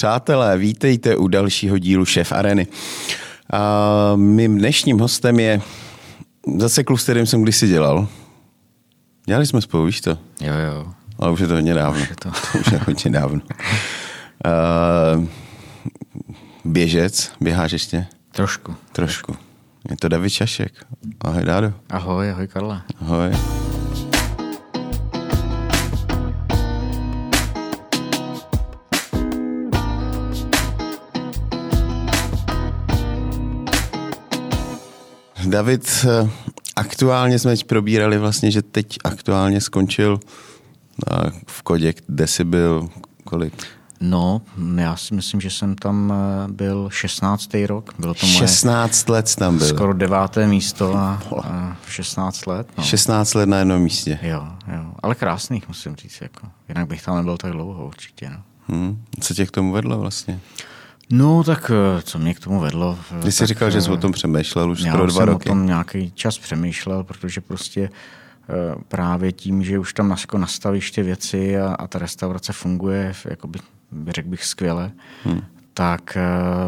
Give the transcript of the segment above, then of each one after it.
Přátelé, vítejte u dalšího dílu Šéf Areny. A mým dnešním hostem je zase kluk, s kterým jsem kdysi dělal. Dělali jsme spolu, víš to? Jo, jo. Ale už je to hodně dávno. Už je to. to už je hodně dávno. Uh, běžec, běháš ještě? Trošku. Trošku. Je to David Šašek. Ahoj, Dádo. Ahoj, ahoj, Karla. Ahoj. David, eh, aktuálně jsme teď probírali vlastně, že teď aktuálně skončil eh, v Kodě, kde jsi byl kolik? No, já si myslím, že jsem tam eh, byl 16. rok. Bylo to moje 16 let tam byl. skoro deváté místo a, a 16 let. No. 16 let na jednom místě. Jo, jo. Ale krásných, musím říct. Jako. Jinak bych tam nebyl tak dlouho určitě. No. Hmm. Co tě k tomu vedlo vlastně? No, tak eh, co mě k tomu vedlo? eh, Ty jsi tak, říkal, že jsi eh, o tom přemýšlel už Já skoro dva jsem roky. o tom nějaký čas přemýšlel, protože prostě právě tím, že už tam nas- nastavíš ty věci a, a ta restaurace funguje, jakoby, řekl bych, skvěle, hmm. tak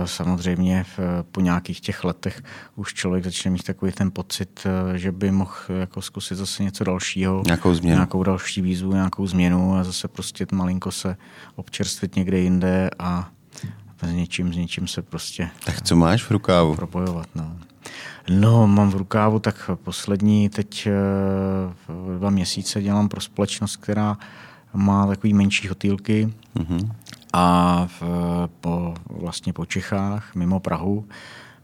samozřejmě po nějakých těch letech už člověk začne mít takový ten pocit, že by mohl jako zkusit zase něco dalšího. Nějakou změnu. Nějakou další výzvu, nějakou změnu a zase prostě malinko se občerstvit někde jinde a s něčím, s něčím se prostě Tak co máš v rukávu? propojovat. No. no, mám v rukávu tak poslední teď eh, dva měsíce dělám pro společnost, která má takový menší hotýlky Mhm. a v, po, vlastně po Čechách, mimo Prahu.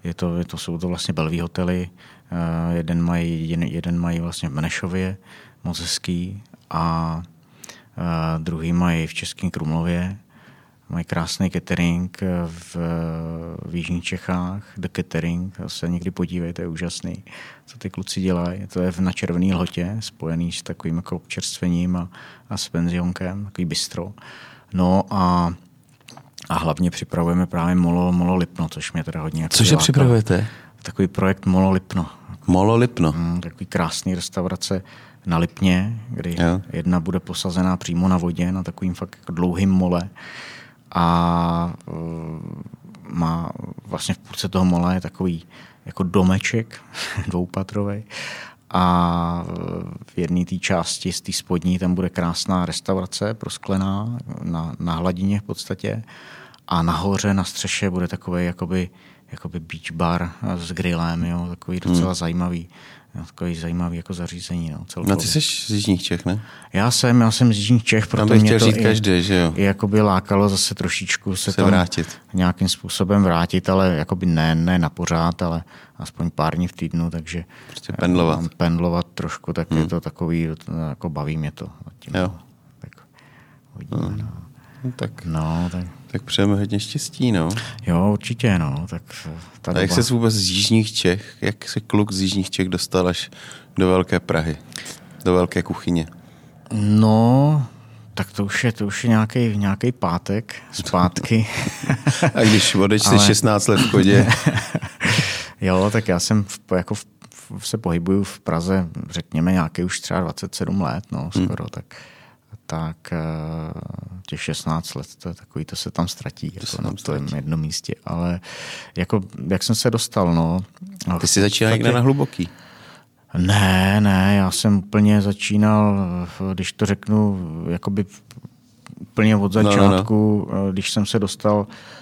Je to, je to, jsou to vlastně belví hotely. Eh, Jeden mají, jeden, jeden mají vlastně v Benešově, moc hezký, a eh, druhý mají v Českém Krumlově. Mají krásný catering v, v Jižních Čechách, The Catering, se někdy podívejte, je úžasný, co ty kluci dělají. To je v- na Červený lhotě, spojený s takovým jako občerstvením a, a s penzionkem, takový bistro. No a, a hlavně připravujeme právě Molo, Molo Lipno, což mě teda hodně jako Cože připravujete? Takový projekt Molo Lipno. Molo Lipno. Mm, takový krásný restaurace na Lipně, kdy Jo. jedna bude posazená přímo na vodě, na takovým fakt jako dlouhým mole. A uh, má vlastně v půlce toho mola je takový jako domeček dvoupatrový. A v jedné té části, z té spodní, tam bude krásná restaurace prosklená na, na hladině v podstatě. A nahoře na střeše bude takový jakoby, jakoby beach bar s grillem, jo, takový docela hmm. zajímavý, takový zajímavý jako zařízení. No, No celkově. ty jsi z Jižních Čech, ne? Já jsem, já jsem z Jižních Čech, proto Tam bych mě chtěl to říct i, každý, že jo? i jakoby lákalo zase trošičku se, Se tam vrátit. nějakým způsobem vrátit, ale jakoby ne, ne na pořád, ale aspoň pár dní v týdnu, takže Prostě pendlovat. mám pendlovat trošku, tak hmm. je to takový, jako baví mě to. Zatím, Jo. no. Tak uvidíme, no. No, tak, no, tak tak přejeme hodně štěstí, no. jo, určitě, no, tak ta A jak doba- se vůbec z Jižních Čech, jak se kluk z Jižních Čech dostal až do Velké Prahy? Do Velké kuchyně. No, tak to už je, to už je nějaký, nějaký pátek zpátky. A když odečteš Ale- 16 let v kodě, jo, tak já jsem v, jako v, v, se pohybuju v Praze, řekněme, nějaký už třeba 27 let, no, skoro, hmm. tak tak eh, těch 16 let, to je takový, to se tam ztratí, to se jako tam na tom jednom místě, ale jako, jak jsem se dostal, no. a ty jsi začínal někde na hluboký. Ne, ne, já jsem úplně začínal, eh, když to řeknu, jakoby úplně od no, no. začátku, no, no. když jsem se dostal, eh,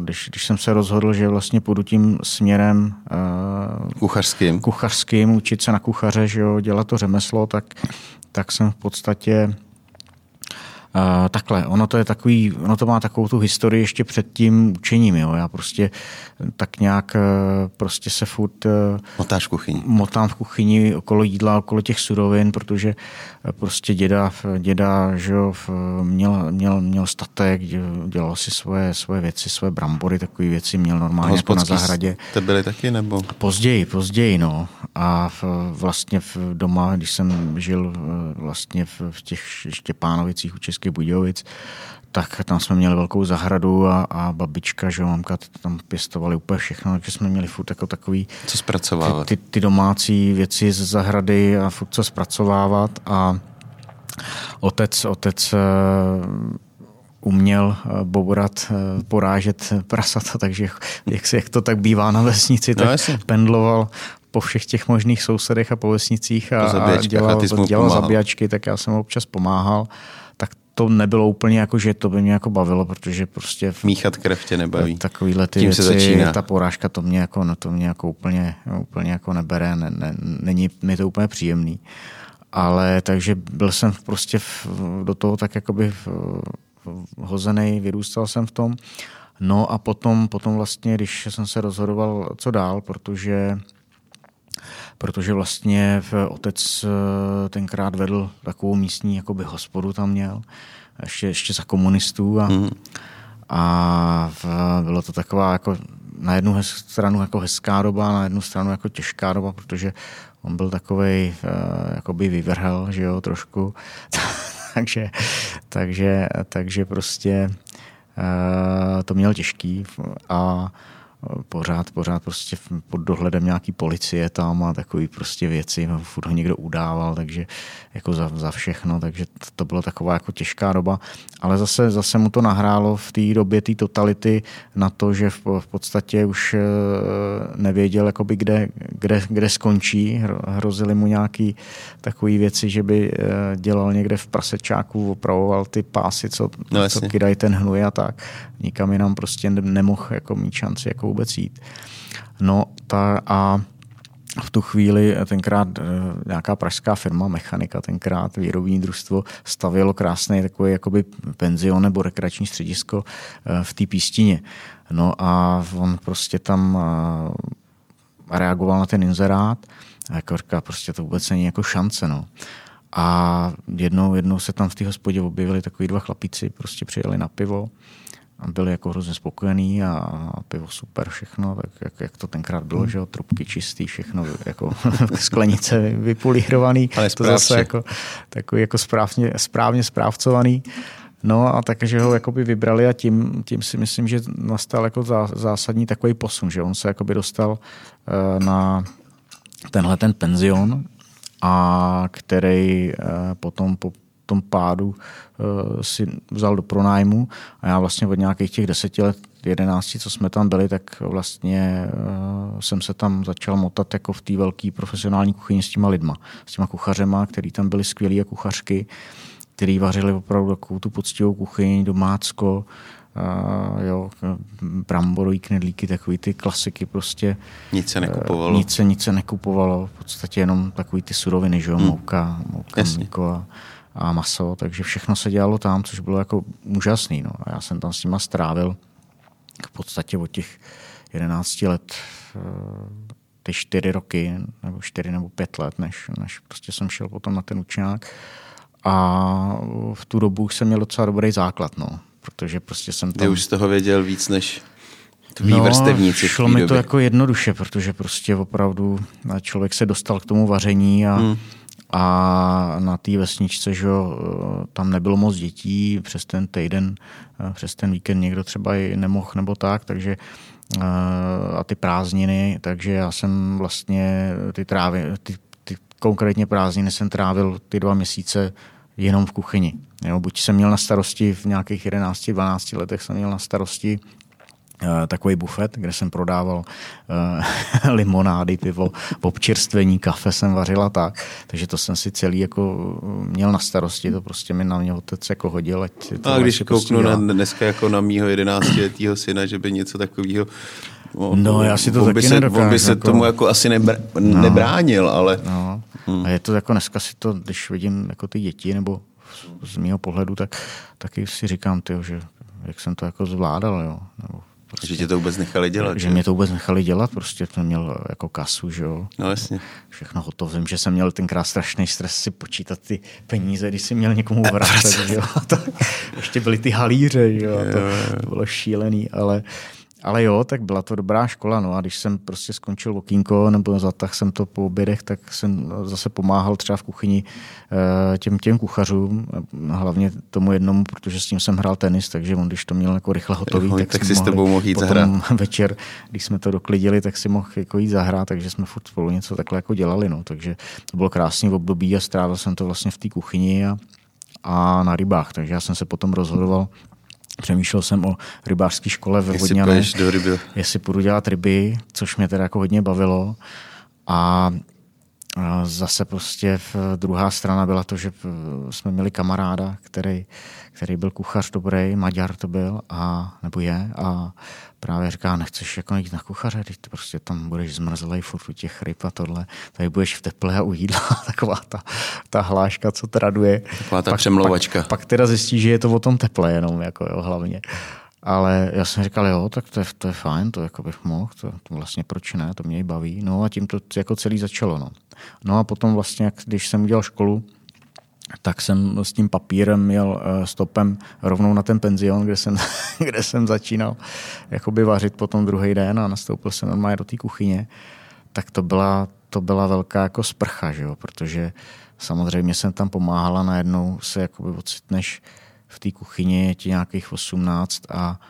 když, když jsem se rozhodl, že vlastně půjdu tím směrem eh, Kuchařským. kuchařským, učit se na kuchaře, že jo, dělat to řemeslo, tak, tak jsem v podstatě Uh, takhle, ono to je takový, ono to má takovou tu historii ještě před tím učením, jo. Já prostě tak nějak eh, prostě se furt eh, Motáš v kuchyni. motám v kuchyni okolo jídla, okolo těch surovin, protože eh, prostě děda, děda že jo, měl, měl, měl statek, dě- dělal si svoje, svoje věci, svoje brambory, takové věci měl normálně jako na zahradě. Jste byli taky, nebo? Později, později, no. A v, vlastně v doma, když jsem žil eh, vlastně v, v těch Štěpánovicích u Českých Budějovic, tak tam jsme měli velkou zahradu a, a babička, že jo, mamka ty tam pěstovali úplně všechno, takže jsme měli furt jako takový Co zpracovávat? ty, ty domácí věci z zahrady a furt co zpracovávat a otec, otec eh, uměl eh, bourat, eh, porážet prasata, takže jak, se, jak to tak bývá na vesnici, no, tak jasně. pendloval po všech těch možných sousedech a po vesnicích a, a dělal, a dělal zabíjačky, tak já jsem občas pomáhal. To nebylo úplně jako, že to by mě jako bavilo, protože prostě... Míchat krev tě nebaví. Takovýhle ty Tím věci, se začíná. ta porážka, to mě jako, no to mě jako úplně, úplně jako nebere, ne, ne, není mi to úplně příjemný. Ale takže byl jsem prostě v, do toho tak jakoby v, hozený, vyrůstal jsem v tom. No a potom, potom vlastně, když jsem se rozhodoval, co dál, protože protože vlastně otec eh, tenkrát vedl takovou místní jakoby hospodu tam měl, ještě, ještě za komunistů a, mm. a v, bylo to taková jako na jednu stranu jako hezká doba, na jednu stranu jako těžká doba, protože on byl takový uh, jakoby vyvrhel, že jo, trošku. takže, takže, takže prostě uh, to měl těžký a pořád, pořád prostě pod dohledem nějaký policie tam a takový prostě věci, furt ho někdo udával, takže jako za, za všechno, takže to bylo taková jako těžká doba, ale zase, zase mu to nahrálo v té době té totality na to, že v, v podstatě už eh, nevěděl, jakoby kde, kde, kde skončí, hrozily mu nějaký takové věci, že by eh, dělal někde v prasečáku, opravoval ty pásy, co, no, co kydají ten hnůj a tak. Nikam jinam prostě nemohl jako mít šanci jako vůbec jít. No ta, a v tu chvíli tenkrát eh, nějaká pražská firma, mechanika, tenkrát výrobní družstvo, stavělo krásný takový jakoby penzion nebo rekreační středisko eh, v té pístině. No a on prostě tam eh, reagoval na ten inzerát a jako říká, prostě to vůbec není jako šance. No. A jednou, jednou se tam v té hospodě objevili takový dva chlapíci, prostě přijeli na pivo a byli jako hrozně spokojení a, pivo super všechno, tak jak, jak to tenkrát bylo, hmm. že jo, trubky čistý, všechno jako sklenice vypolírovaný, Ale to zase jako takový jako správně, správně správcovaný. No a takže ho jakoby vybrali a tím, tím si myslím, že nastal jako zásadní takový posun, že on se jakoby dostal uh, na tenhle ten penzion, a který uh, potom po tom pádu si vzal do pronájmu a já vlastně od nějakých těch deseti let, jedenácti, co jsme tam byli, tak vlastně uh, jsem se tam začal motat jako v té velké profesionální kuchyni s těma lidma, s těma kuchařema, který tam byli skvělí a kuchařky, který vařili opravdu takovou tu poctivou kuchyň, domácko, Uh, jo, bramborový knedlíky, takový ty klasiky prostě. Nic se nekupovalo. Uh, nic se, nic se nekupovalo, v podstatě jenom takový ty suroviny, že jo, hmm. mouka, mouka, mlíko a, a maso, takže všechno se dělalo tam, což bylo jako úžasný. No. A já jsem tam s nima strávil v podstatě od těch 11 let eh, ty čtyři roky, nebo čtyři nebo pět let, než, než prostě jsem šel potom na ten učňák. A v tu dobu jsem měl docela dobrý základ, no, protože prostě jsem tam... Ty už z toho věděl víc než tví no, vrstevníci šlo mi to jako jednoduše, protože prostě opravdu člověk se dostal k tomu vaření a hmm a na té vesničce, že tam nebylo moc dětí, přes ten týden, přes ten víkend někdo třeba i nemohl nebo tak, takže a ty prázdniny, takže já jsem vlastně ty trávy, ty, ty konkrétně prázdniny jsem trávil ty dva měsíce jenom v kuchyni. Jo, buď jsem měl na starosti v nějakých 11-12 letech jsem měl na starosti Eh, takový bufet, kde jsem prodával uh, limonády, pivo, občerstvení, kafe jsem vařila tak. Takže to jsem si celý jako měl na starosti, to prostě mi na mě otec jako hodil. Ať to a když prostě kouknu na dneska jako na mýho jedenáctiletého syna, že by něco takového No, no, já si to taky se, nedokážu. On by se jako... tomu jako asi nebr, no, nebránil, ale... No. Hmm. A je to jako dneska si to, když vidím jako ty děti, nebo z mého pohledu, tak taky si říkám, tyjo, že jak jsem to jako zvládal, jo. Nebo Prostě, že tě to vůbec nechali dělat. Že, že mě to vůbec nechali dělat, prostě to měl jako kasu, že jo. No jasně. Všechno hotovo. Vím, že jsem měl tenkrát strašný stres si počítat ty peníze, když si měl někomu vracet, že jo. Tak ještě byly ty halíře, že jo. To, to bylo šílený, ale ale jo, tak byla to dobrá škola. No a když jsem prostě skončil okýnko nebo zatah jsem to po obědech, tak jsem zase pomáhal třeba v kuchyni eh, těm, těm kuchařům, hlavně tomu jednomu, protože s tím jsem hrál tenis, takže on, když to měl jako rychle hotový, tak, tak si s tebou mohl jít zahrát. večer, když jsme to doklidili, tak si mohl jako jít zahrát, takže jsme furt spolu něco takhle jako dělali. No. Takže to bylo krásný období a strávil jsem to vlastně v té kuchyni a, a na rybách. Takže já jsem se potom rozhodoval, Přemýšlel jsem o rybářské škole ve Vodňanech, jestli půjdu dělat ryby, což mě teda jako hodně bavilo. A a zase prostě druhá strana byla to, že v- jsme měli kamaráda, který, který byl kuchař dobrý, Maďar to byl, a, nebo je, a právě říká, nechceš jako jít na kuchaře, teď ty prostě tam budeš zmrzlej furt u těch ryb a tohle, tady budeš v teple a u jídla, taková ta, ta hláška, co traduje. Taková ta přemlouvačka. Pak, pak teda zjistí, že je to o tom teple jenom, jako jo, hlavně. Ale já jsem říkal, jo, tak to je, to je fajn, to jako bych mohl, to, to vlastně proč ne, to mě i baví. No a tím to jako celý začalo. No, no a potom vlastně, když jsem udělal školu, tak jsem s tím papírem jel eh, stopem rovnou na ten penzion, kde jsem, kde jsem začínal jakoby vařit potom druhý den a nastoupil jsem normálně do té kuchyně. Tak to byla, to byla velká jako sprcha, že jo? protože samozřejmě jsem tam pomáhala, najednou se jakoby ocitneš v té kuchyni, je ti nějakých 18 a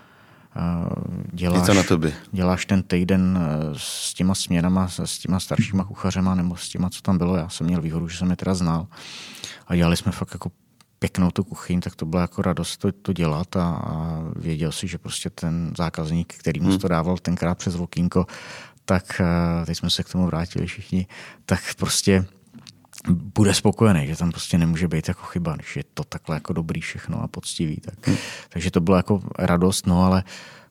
děláš, Je to na tobě. děláš ten týden eh, s těma směrama, s těma staršíma kuchařema nebo s těma, co tam bylo. Já jsem měl výhodu, že jsem je teda znal. A dělali jsme fakt jako pěknou tu kuchyň, tak to byla jako radost to, to dělat a, a věděl si, že prostě ten zákazník, který mu to dával tenkrát přes okýnko, tak eh, teď jsme se k tomu vrátili všichni, tak prostě bude spokojený, že tam prostě nemůže být jako chyba, když je to takhle jako dobrý všechno a poctivý. Tak, hmm. Takže to bylo jako radost, no ale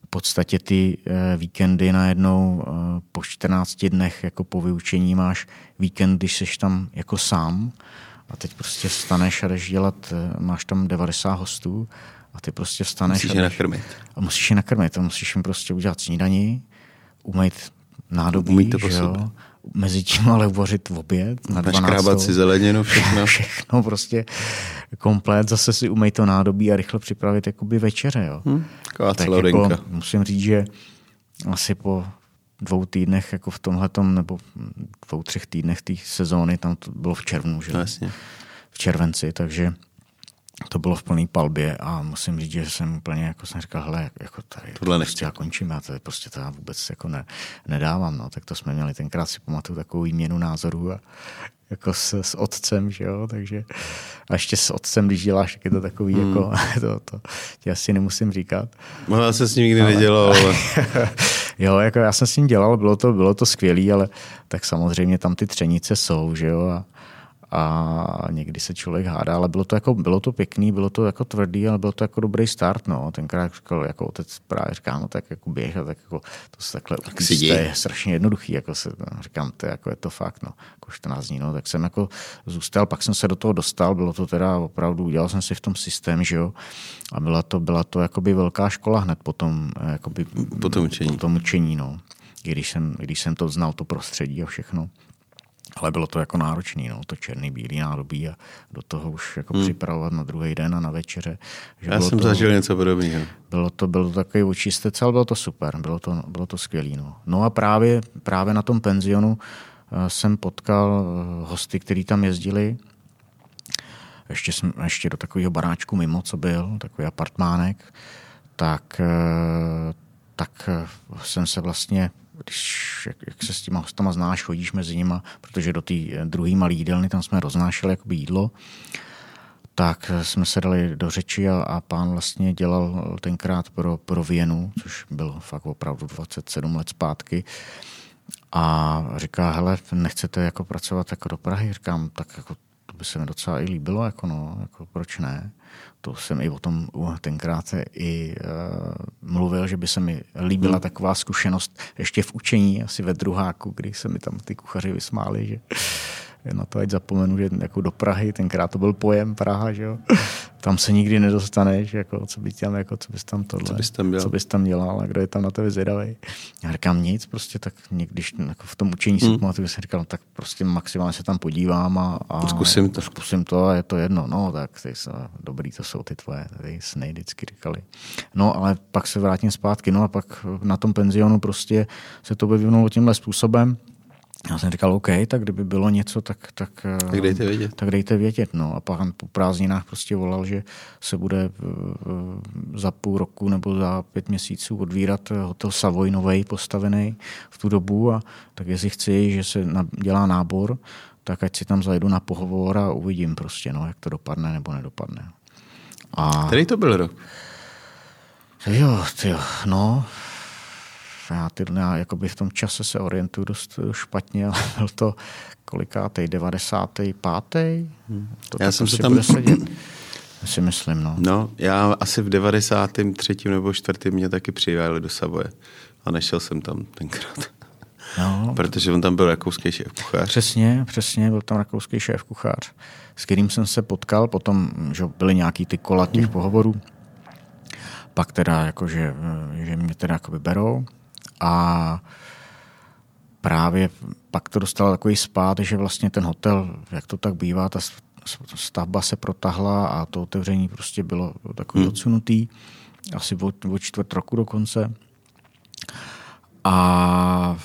v podstatě ty eh, víkendy najednou eh, po 14 dnech jako po vyučení máš víkend, když jsi tam jako sám a teď prostě staneš a jdeš dělat, eh, máš tam 90 hostů a ty prostě vstaneš Musíš a je jdeš- nakrmit. a musíš je nakrmit a musíš jim prostě udělat snídaní, umýt nádobí, Umýt to po že jo? sobě. Mezi tím ale uvařit v oběd na 12. Naškrábat si zeleninu, všechno. všechno prostě komplet, zase si umej to nádobí a rychle připravit jakoby večeře. Jo. Hm, taková tak celodenka. jako, musím říct, že asi po dvou týdnech jako v tomhletom, nebo dvou, třech týdnech té sezóny, tam to bylo v červnu, že? No, jasně. v červenci, takže to bylo v plný palbě a musím říct, že jsem úplně jako jsem říkal, hele, jako tady Tohle to nechci. prostě já končím, já to je prostě to já vůbec jako ne, nedávám, no, tak to jsme měli tenkrát si pamatuju takovou výměnu názorů a jako s, s otcem, že jo, takže a ještě s otcem, když děláš, tak je to takový hmm. jako, to, to ti asi nemusím říkat. No, já se s ním nikdy nedělal, ale jo, jako já jsem s ním dělal, bylo to, bylo to skvělé, ale tak samozřejmě tam ty třenice jsou, že jo, a, a někdy se člověk hádá, ale bylo to, jako, bylo to pěkný, bylo to jako tvrdý, ale byl to jako dobrý start, no. Tenkrát říkal, jako otec právě říká, no tak jako běh a tak jako to se takhle Tak si to je strašně jednoduchý, jako se, no, říkám, to je, jako je to fakt, no, jako 14 dní, no, tak jsem jako zůstal, pak jsem se do toho dostal, bylo to teda opravdu, udělal jsem si v tom systém, že jo, a byla to, byla to jakoby velká škola hned potom, eh, jakoby Po tom učení. Po tom učení, no. I když jsem, i když jsem to znal, to prostředí a všechno. Ale bylo to jako náročný, no, to černý, bílý nádobí a do toho už jako hmm. připravovat na druhý den a na večeře. Že já jsem to, zažil něco podobného. bylo to, bylo to takový očistec, ale bylo to super, bylo to, bylo to skvělý. No. no a právě, právě na tom penzionu eh, jsem potkal eh, hosty, kteří tam jezdili. Ještě, jsem, ještě do takového baráčku mimo, co byl, takový apartmánek, tak, eh, tak jsem se vlastně, když, jak, jak se s těma hostama znáš, chodíš mezi nima, protože do té druhé malé jídelny tam jsme roznášeli jakoby jídlo, tak jsme se dali do řeči a, a pán vlastně dělal tenkrát pro, pro Vienu, což bylo fakt opravdu 27 let zpátky. A říká, hele, nechcete jako pracovat jako do Prahy? Říkám, tak jako by se mi docela i líbilo, jako no, jako proč ne? To jsem i o tom tenkrát i uh, mluvil, že by se mi líbila hmm. taková zkušenost ještě v učení, asi ve druháku, kdy se mi tam ty kuchaři vysmáli, že na to ať zapomenu, že jako do Prahy, tenkrát to byl pojem Praha, že jo. Tam se nikdy nedostaneš, jako, co bys tam, jako, co bys tam tohle, Co bys tam dělal? co bys tam dělal a kdo je tam na tebe zvědavý. Já říkám nic, prostě tak někdyž jako v tom učení hmm. si pamatuju, že jsem říkal, no, tak prostě maximálně se tam podívám a, a Zkusím to. Zkusím to a je to jedno. No, tak ty jsou, dobrý to jsou ty tvoje, ty sny vždycky říkali. No, ale pak se vrátím zpátky, no a pak na tom penzionu prostě se to vyvinulo tímhle způsobem. Já jsem říkal, OK, tak kdyby bylo něco, tak... Tak, tak dejte vědět. Tak dejte vědět. No. A pak po prázdninách prostě volal, že se bude za půl roku nebo za pět měsíců odvírat hotel Savoy novej postavený v tu dobu a tak jestli chci, že se dělá nábor, tak ať si tam zajdu na pohovor a uvidím prostě, no, jak to dopadne nebo nedopadne. A... Který to byl rok? Jo, tyjo, no. Já, ty, já jakoby v tom čase se orientuju dost špatně, ale byl to kolikátej, 95. Hmm. To já jsem se tam... Sedět. Si myslím, no. No, já asi v 93. nebo 4. mě taky přijali do Savoje a nešel jsem tam tenkrát. No, Protože on tam byl rakouský šéf kuchař. Přesně, přesně, byl tam rakouský šéf kuchař, s kterým jsem se potkal, potom, že byly nějaký ty kola těch hmm. pohovorů, pak teda jakože, že mě teda jakoby berou a právě pak to dostalo takový spát, že vlastně ten hotel, jak to tak bývá, ta stavba se protahla a to otevření prostě bylo takový hmm. odsunutý, asi o, o čtvrt roku dokonce. A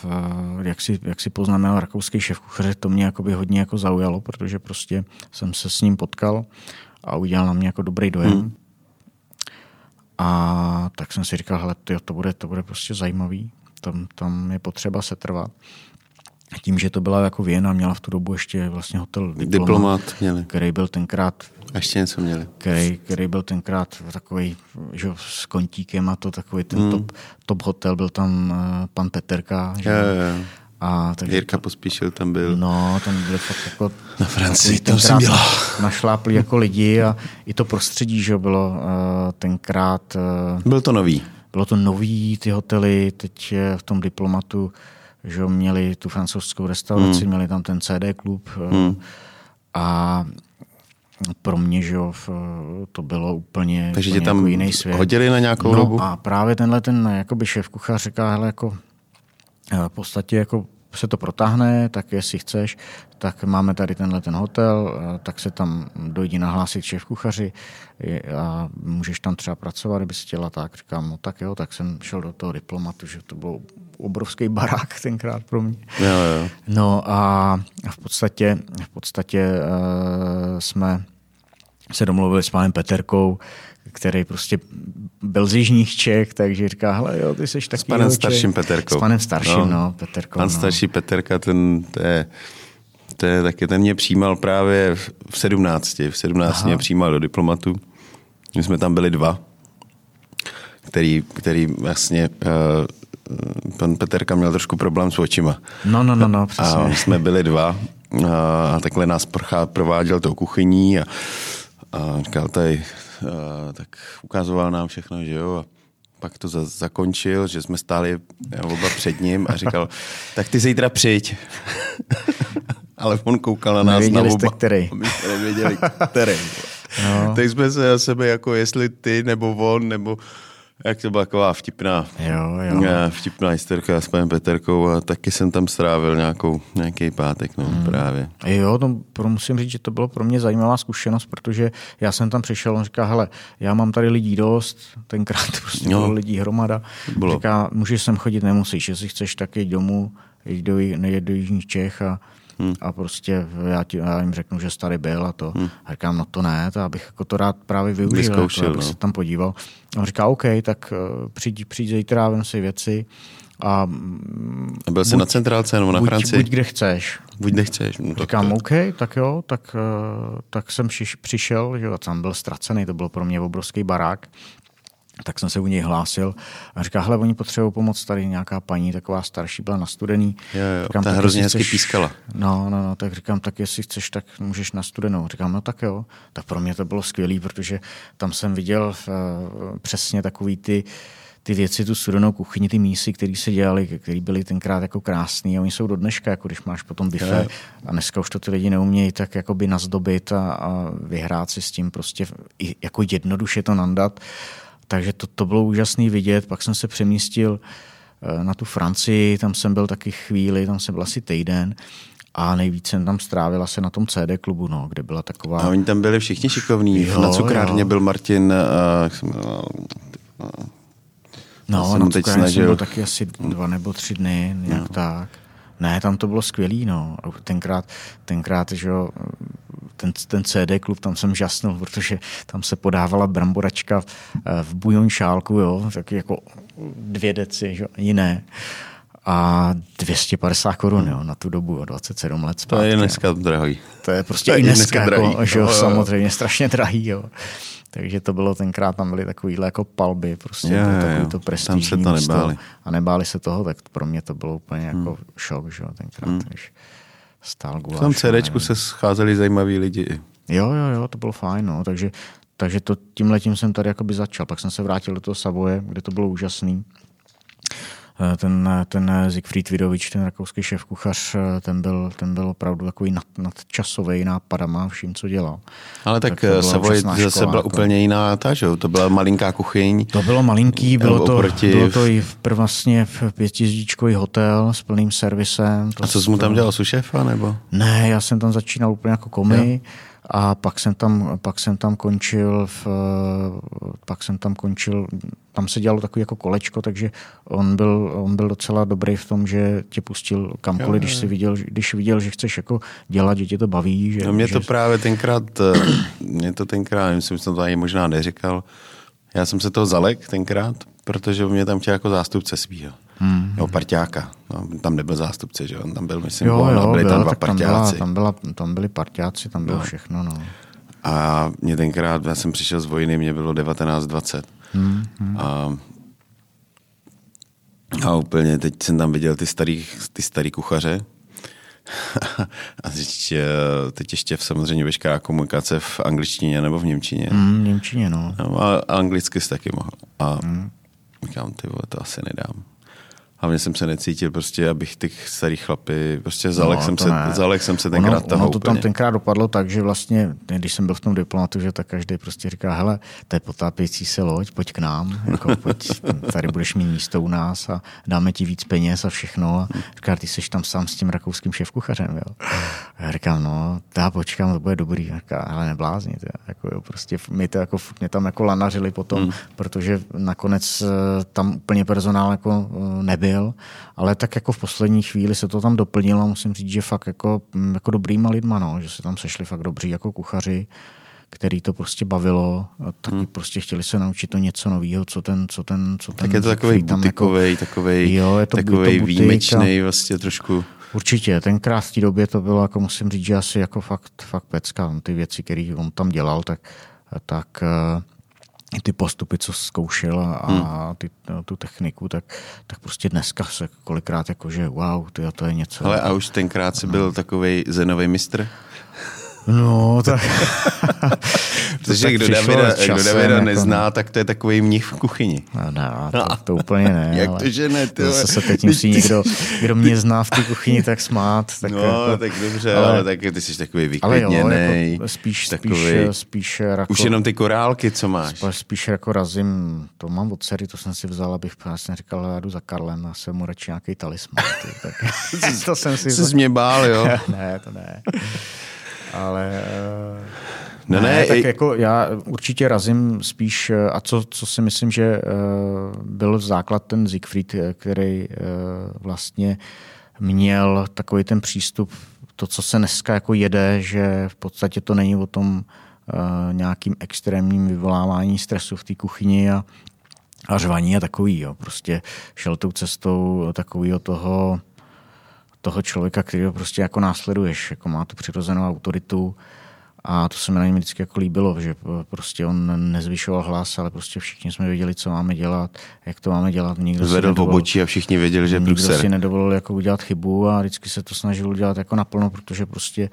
jak si, jak si poznamenal rakouský šéf kuchaře, to mě jakoby hodně jako zaujalo, protože prostě jsem se s ním potkal a udělal na mě jako dobrý dojem. Hmm. A tak jsem si říkal, hele, tyjo, to, bude, to bude prostě zajímavý, tam, tam je potřeba se trvat. Tím, že to byla jako Věna, měla v tu dobu ještě vlastně hotel Diplomat, Diplomat měli. který byl tenkrát a ještě něco měli. Který, který byl tenkrát takový, že s kontíkem a to takový ten hmm. top, top hotel, byl tam uh, pan Peterka. Že? Jo, jo. A, takže Jirka Pospíšil tam byl. No, tam byli fakt jako... Na Francii, tam jsem byla. Našlápli jako lidi a i to prostředí, že bylo uh, tenkrát... Uh, byl to nový. Bylo to nový, ty hotely, teď v tom diplomatu, že měli tu francouzskou restauraci, hmm. měli tam ten CD klub hmm. a pro mě, že jo, to bylo úplně, Takže úplně tě tam jako jiný svět. hodili na nějakou no, dobu? a právě tenhle ten jakoby šéf kuchař říká, hele, jako v podstatě jako se to protáhne, tak jestli chceš, tak máme tady tenhle ten hotel, tak se tam dojdi nahlásit šéf kuchaři a můžeš tam třeba pracovat, kdyby si chtěla tak. Říkám, no tak jo, tak jsem šel do toho diplomatu, že to byl obrovský barák tenkrát pro mě. Jo, jo. No a v podstatě, v podstatě uh, jsme se domluvili s panem Peterkou, který prostě byl z Jižních Čech, takže říká, hele jo, ty jsi taky S panem starším Peterkou. S panem starším, no, no Peterkou. Pan no. starší Peterka, ten, to je, to je taky, ten mě přijímal právě v 17. V 17 Aha. mě přijímal do diplomatu. My jsme tam byli dva, který, který vlastně uh, pan Peterka měl trošku problém s očima. No, no, no, no, přesně. A jsme byli dva a takhle nás prováděl tou kuchyní a, a říkal tady, a, tak ukazoval nám všechno, že jo, a pak to za, zakončil, že jsme stáli oba před ním a říkal, tak ty zítra přijď. Ale on koukal na nás Nevěděli na oba. Jste který. A my jsme nevěděli, který. No. Tak jsme se na sebe jako jestli ty nebo on, nebo jak to byla taková vtipná, jo, jo. vtipná historka s panem Peterkou a taky jsem tam strávil nějakou, nějaký pátek, no, hmm. právě. Jo, no, musím říct, že to bylo pro mě zajímavá zkušenost, protože já jsem tam přišel, on říká, hele, já mám tady lidí dost, tenkrát prostě no. bylo lidí hromada, bylo. říká, můžeš sem chodit, nemusíš, jestli chceš, tak jít domů, jít do, do Jižních Čech a Hmm. A prostě já, ti, já jim řeknu, že starý byl a to. Hmm. A říkám, no to ne, to abych jako to rád právě využil, Vyzkoušel, jako, no. se tam podíval. A on říká, OK, tak uh, přijď, přijď zítra, vem si věci. A, a byl jsi na centrálce nebo na buď, Francii? Buď kde chceš. Buď kde chceš. No, Říkám, to... OK, tak jo, tak, uh, tak jsem přišel, že tam byl ztracený, to byl pro mě obrovský barák tak jsem se u něj hlásil a říká, hele, oni potřebují pomoc, tady nějaká paní, taková starší, byla nastudený. Jo, jo, říkám, ta hrozně hezky pískala. No, no, no, tak říkám, tak jestli chceš, tak můžeš na studenou. Říkám, no tak jo. Tak pro mě to bylo skvělé, protože tam jsem viděl uh, přesně takový ty ty věci, tu studenou kuchyni, ty mísy, které se dělaly, které byly tenkrát jako krásné a oni jsou do dneška, jako když máš potom bife a dneska už to ty lidi neumějí tak jakoby nazdobit a, a vyhrát si s tím prostě jako jednoduše to nandat. Takže to, to bylo úžasný vidět. Pak jsem se přemístil eh, na tu Francii, tam jsem byl taky chvíli, tam jsem byl asi týden a nejvíc jsem tam strávila se na tom CD klubu, no, kde byla taková... A oni tam byli všichni šikovní. Jo, na cukrárně jo. byl Martin... Uh, jak jsem, uh, no, na cukrárně jsem byl taky asi dva nebo tři dny, nějak no. tak. Ne, tam to bylo skvělý, no. Tenkrát, tenkrát, že jo, ten, ten CD klub, tam jsem žasnul, protože tam se podávala bramboračka eh, v bujon šálku, jo, taky jako dvě deci, že, jiné. A 250 korun, jo, na tu dobu, jo, 27 let zpátky. To je dneska jo. drahý. To je prostě to je i dneska, dneska jako, drahý. že jo, jo, samozřejmě strašně drahý, jo. Takže to bylo tenkrát, tam byly takovýhle jako palby, prostě Jo, to, jo, takový jo. to Tam prestižní se to místo. nebáli. A nebáli se toho, tak pro mě to bylo úplně jako Hmm. šok, že jo, tenkrát, když stál V guláš. tom CDčku se scházeli zajímaví lidi. Jo, jo, jo, to bylo fajn, no. takže, takže to tím letím jsem tady jakoby začal. Pak jsem se vrátil do toho Savoje, kde to bylo úžasný. Eh, Ten, ten Siegfried Vidovič, ten rakouský šéf kuchař, ten byl, ten byl opravdu takový nad, nadčasový nápadama vším, co dělal. Ale tak, Tak Savoy zase škola, byla jako. úplně jiná ta, že jo? To byla malinká kuchyň. To bylo malinký, bylo to, Oproti- bylo to i v, prv vlastně v pětizdičkový hotel s plným servisem. To, A co jsi mu tam dělal, sušefa, nebo? Ne, já jsem tam začínal úplně jako komi a pak jsem tam, pak jsem tam končil v, pak jsem tam končil, tam se dělalo takový jako kolečko, takže on byl, on byl docela dobrý v tom, že tě pustil kamkoliv, když si viděl, když viděl, že chceš jako dělat, že tě to baví. Že, No mě že, to právě tenkrát, eh, mě to tenkrát, myslím, že jsem to ani možná neříkal, já jsem se toho zalek tenkrát, protože mě tam chtěl jako zástupce svýho. Hmm. Jo, parťáka. No, tam nebyl zástupce, že? On tam byl, myslím, jo, jo, byli tam byl, dva tak tam, byla, parťáci. tam, byla, tam byli parťáci, tam bylo všechno. No. A mě tenkrát, já jsem přišel z vojny, mě bylo 19-20. Hmm, hmm. A, a úplně teď jsem tam viděl ty starý, ty starý kuchaře. a teď, eh, teď ještě v, samozřejmě veškerá komunikace v angličtině nebo v němčině. V Němčině, no. No, a anglicky jsi taky mohl. A hmm. říkám, ty vole, to asi nedám. Hlavně jsem se necítil prostě, abych ty starý chlapy, prostě zalek, No, jsem, se, ne. zalek jsem se ono, tenkrát toho ono to tam úplně. tenkrát dopadlo tak, že vlastně, když jsem byl v tom diplomatu, že tak každý prostě říká, hele, to je potápějící se loď, pojď k nám, jako, pojď, tady budeš mít místo u nás a dáme ti víc peněz a všechno. A říká, ty jsi tam sám s tím rakouským šéfkuchařem, jo. A já říkám, no, já počkám, to bude dobrý. A říká, ale neblázni, to, jako, jo, prostě my to jako, mě tam jako lanařili potom, hmm. protože nakonec eh, tam úplně personál jako eh, nebyl, ale tak jako v poslední chvíli se to tam doplnilo, musím říct, že fakt jako, mm, jako dobrýma lidma, no, že se tam sešli fakt dobří jako kuchaři, který to prostě bavilo, a taky hmm. prostě chtěli se naučit to něco nového, co ten, co ten, co ten Tak je to takový butikový, jako, takový, Jo, je to- to takový butik výjimečný, vlastně trošku. Určitě, tenkrát v té době to bylo, jako musím říct, že asi jako fakt, fakt pecka. Ty věci, které on tam dělal, tak, tak eh, ty postupy, co zkoušel a, a ty, tu techniku, tak, tak prostě dneska se kolikrát jako, že wow, tyjo, to je něco. Ale a už tenkrát si byl takový zenový mistr? No, tak... Protože tak kdo Davida, časem, kdo Davida jako- nezná, tak to je takový mnich v kuchyni. No, ne, to, to úplně ne. Jak to, že ne, ty? Zase se teď musí někdo, kdo mě zná v té kuchyni, tak smát. Tak No, jako, tak dobře, ale- ale, tak ty jsi takový vyklidněnej. jako spíš, takový, spíš, spíš jako, Už jenom ty korálky, co máš. Spíš, spíš jako razím, to mám od dcery, to jsem si vzal, abych vlastně říkal, já jdu za Karlem a jsem mu radši nějaký talisman. Ty, tak, to jsem si Jsi mě bál, jo? ne, to ne. Ale No ne, ne, tak i- jako já určitě razím spíš, eh, a co, co si myslím, že eh, byl základ ten Siegfried, eh, který vlastně měl takový ten přístup, to, co se dneska jako jede, že v podstatě to není o tom nějakým extrémním vyvolávání stresu v té kuchyni a, a řvaní a takový. Jo. Prostě šel tou cestou takového toho, toho člověka, který ho prostě jako následuješ, jako má tu přirozenou autoritu a to se mi na něm vždycky jako líbilo, že prostě on nezvyšoval hlas, ale prostě všichni jsme věděli, co máme dělat, jak to máme dělat. Nikdo si Zvedl v obočí a všichni věděli, že Nikdo si průser. nedovolil jako udělat chybu a vždycky se to snažil udělat jako naplno, protože prostě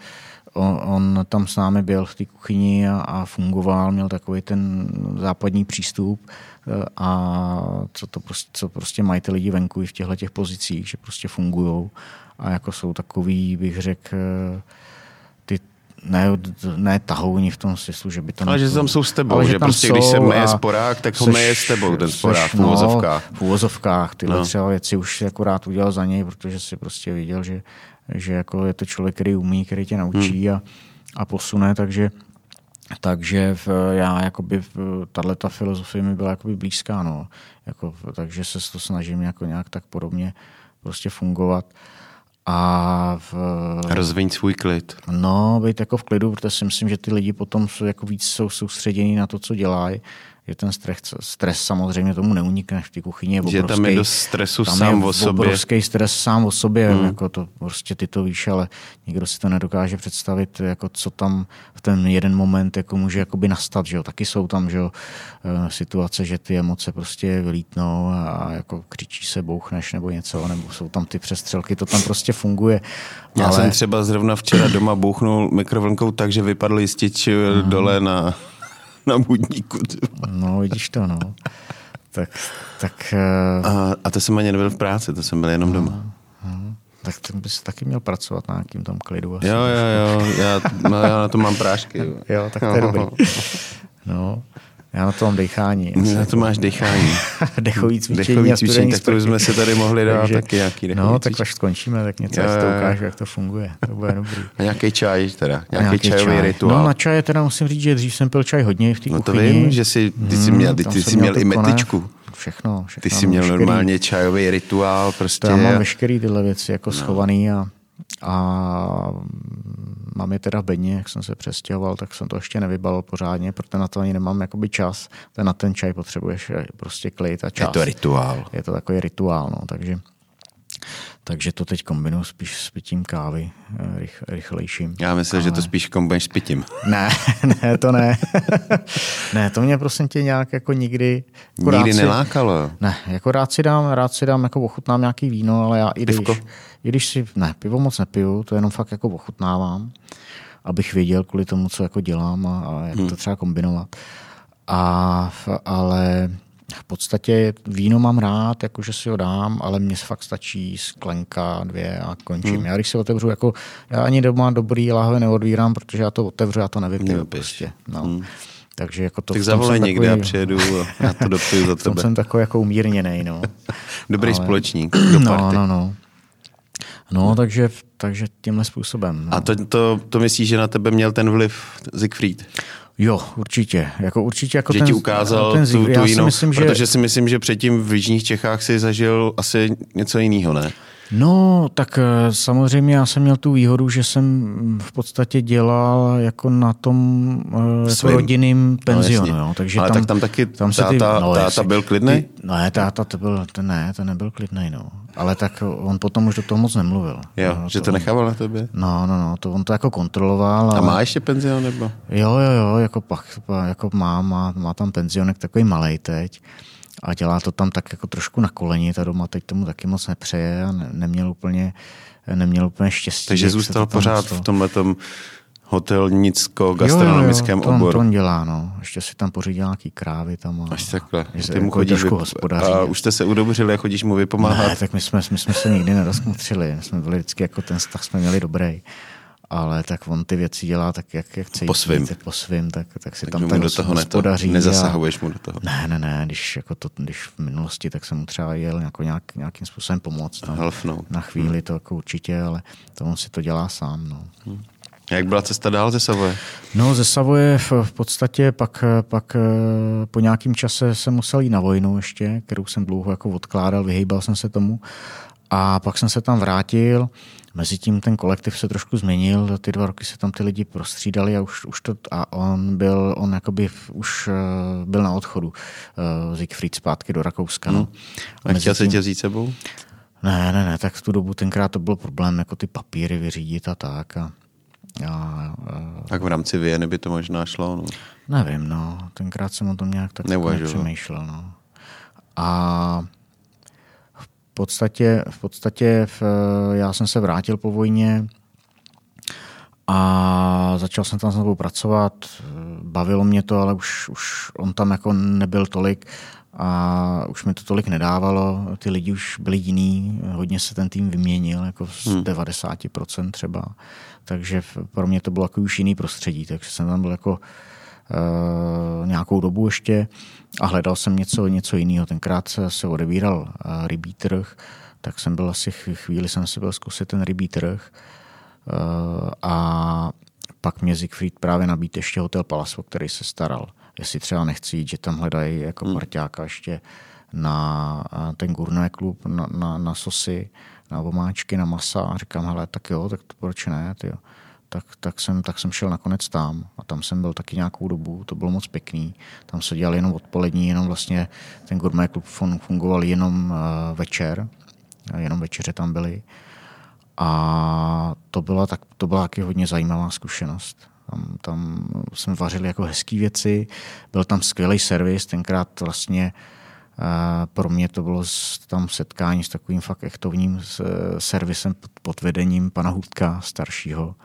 on, on tam s námi byl v té kuchyni a, a fungoval, měl takový ten západní přístup eh, a co, to prostě, co prostě mají ty lidi venku i v těchto těch pozicích, že prostě fungují a jako jsou takový, bych řekl, eh, ty ne, ne tahouni v tom smyslu, že by to... Ale že tam jsou s tebou, ale že tam prostě když se jsou meje sporák, tak ho seš- meje s tebou ten seš, sporák v no, úvozovkách. v úvozovkách. Tyhle No. no. třeba věci už si jako rád udělal za něj, protože si prostě viděl, že, že jako je to člověk, který umí, který tě naučí Hmm. a, a posune, takže takže v, já jakoby tahle ta filozofie mi byla jakoby blízká, no. Jako, takže se to snažím jako nějak tak podobně prostě fungovat. A v, Rozviň svůj klid. No, být jako v klidu, protože si myslím, že ty lidi potom jsou jako víc jsou soustředění na to, co dělají. Že ten stres, stres samozřejmě tomu neunikne v té kuchyni. Je že tam je dost stresu tam sám je o sobě. obrovský stres sám o sobě, hmm. jako to prostě ty to víš, ale nikdo si to nedokáže představit, jako co tam v ten jeden moment jako může jakoby nastat, že jo. Taky jsou tam, že jo, eh, situace, že ty emoce prostě vylítnou a jako křičí se, bouchneš nebo něco, nebo jsou tam ty přestřelky, to tam prostě funguje. Já ale... jsem třeba zrovna včera doma bouchnul mikrovlnkou tak, že vypadl jistič hmm. dole na na budníku. No, vidíš to, no. Tak, tak... A, a to jsem ani nebyl v práci, to jsem byl jenom doma. Uh, uh, tak ty bys taky měl pracovat na nějakým tom klidu. Asi jo, jo, jo, já, no, já na to mám prášky. Jo, jo tak to je dobrý. No, já na to mám dechání. Na to máš dechání. Dechový cvičení. Dechový cvičení, tak to bychom si tady mohli dát Takže, taky nějaký dechový No, tak až skončíme, tak něco, jo, to ukážu, jak to funguje. To bude dobrý. A nějaký čaj teda, nějaký, nějaký čajový čaj. rituál. No na čaje teda musím říct, že dřív jsem pil čaj hodně v té No to vím, že jsi, ty jsi měl, ty, ty jsi měl i metičku. Všechno, všechno. Ty jsi měl veškerý, normálně čajový rituál. Prostě. To já mám veškerý tyhle věci jako no. schovaný a a mám je teda v bedně, jak jsem se přestěhoval, tak jsem to ještě nevybalil pořádně, protože na to ani nemám jakoby čas. Ten na ten čaj potřebuješ prostě klid a čas. Je to rituál. Je to takový rituál, no, takže takže to teď kombinuju spíš s pitím kávy eh, rych, rychlejším. Já myslím, ale... že to spíš kombinuješ s pitím. Ne, ne, to ne. ne, to mě prosím tě nějak jako nikdy... Jako nikdy si, nelákalo. Ne, jako rád si dám, rád si dám, jako ochutnám nějaký víno, ale já i když, i když si, ne, pivo moc nepiju, to jenom fakt jako ochutnávám, abych věděl kvůli tomu, co jako dělám a, a jak hmm. to třeba kombinovat. A, ale v podstatě víno mám rád, jakože si ho dám, ale mně fakt stačí sklenka, dvě a končím. Hmm. Já když si otevřu, jako já ani doma dobrý lahve neodvírám, protože já to otevřu, já to nevypiju prostě. No. Hmm. Takže jako to tak zavolej někde takový, a přijedu a já to dopiju za tebe. jsem takový jako umírněný, no. Dobrý ale, společník do no, party. No, no, no. No, takže, takže tímhle způsobem. No. A to, to, to myslíš, že na tebe měl ten vliv Siegfried? Jo, určitě. Jako určitě jako že ten, ti ukázal ten tu, tu jinou, myslím, že... protože si myslím, že předtím v Jižních Čechách si zažil asi něco jiného, ne? No, tak eh, samozřejmě já jsem měl tu výhodu, že jsem v podstatě dělal jako na tom eh, jako rodinným penzionu. No, jo, takže Ale tam, tak tam taky tam táta, ty, no, táta byl klidný? Ne, táta to byl, to ne, to nebyl klidný, no. Ale tak on potom už do toho moc nemluvil. Jo, no, že to, to nechával na tebe? No, no, no, to on to jako kontroloval. A ale... má ještě penzion nebo? Jo, jo, jo, jako, pak, jako má, má, má tam penzionek takový malý teď a dělá to tam tak jako trošku na koleni. Ta doma teď tomu taky moc nepřeje a ne, neměl úplně, neměl úplně štěstí. Takže zůstal pořád v tomhle hotelnicko-gastronomickém jo, jo, jo, oboru. To on dělá, no. Ještě si tam pořídí nějaký krávy tam. A, Až takhle. Ty jako mu chodíš vyp... A už jste se udobřili a chodíš mu vypomáhat? Ne, tak my jsme, my jsme se nikdy nerozkmutřili. My jsme byli vždycky jako ten vztah jsme měli dobrý ale tak on ty věci dělá tak, jak, jak chce po svým. po svým, tak, tak si tak tam tak do toho hospodaří. Nezasahuješ a... mu do toho. Ne, ne, ne, když, jako to, když v minulosti, tak jsem mu třeba jel jako nějak, nějakým způsobem pomoct. Tam, Helfnout. Na chvíli hmm. to jako určitě, ale to on si to dělá sám. No. Hmm. Jak byla cesta dál ze Savoje? No ze Savoje v, v podstatě pak, pak eh, po nějakém čase jsem musel jít na vojnu ještě, kterou jsem dlouho jako odkládal, vyhýbal jsem se tomu. A pak jsem se tam vrátil Mezitím ten kolektiv se trošku změnil, ty dva roky se tam ty lidi prostřídali a už, už to, a on byl, on jakoby už uh, byl na odchodu uh, Siegfried zpátky do Rakouska. No. Hmm. A chtěl se tě vzít sebou? Ne, ne, ne, tak v tu dobu tenkrát to byl problém, jako ty papíry vyřídit a tak. A, a, a, tak v rámci Vieny by to možná šlo? No. Nevím, no. Tenkrát jsem o tom nějak tak nepřemýšlel. No. A podstatě, v podstatě v, já jsem se vrátil po vojně a začal jsem tam znovu pracovat. Bavilo mě to, ale už, už on tam jako nebyl tolik a už mi to tolik nedávalo. Ty lidi už byli jiný, hodně se ten tým vyměnil, jako z hmm. 90% třeba. Takže pro mě to bylo jako už jiný prostředí, takže jsem tam byl jako nějakou dobu ještě a hledal jsem něco, něco jiného. Tenkrát se, se odebíral uh, rybí trh, tak jsem byl asi chvíli, jsem si byl zkusit ten rybí trh uh, a pak mě Siegfried právě nabít ještě hotel Palace, o který se staral. Jestli třeba nechci jít, že tam hledají jako hmm. parťáka ještě na ten gurné klub, na, na, na sosy, na omáčky, na masa a říkám, hele, tak jo, tak to proč ne, tyjo. Tak, tak, jsem, tak jsem šel nakonec tam a tam jsem byl taky nějakou dobu, to bylo moc pěkný. Tam se dělal jenom odpolední, jenom vlastně ten gourmet klub fungoval jenom uh, večer, jenom večeře tam byly. A to byla, tak, to byla taky hodně zajímavá zkušenost. Tam, tam jsme vařili jako hezké věci, byl tam skvělý servis, tenkrát vlastně pro mě to bylo tam setkání s takovým fakt echtovním servisem pod vedením pana Hůdka staršího,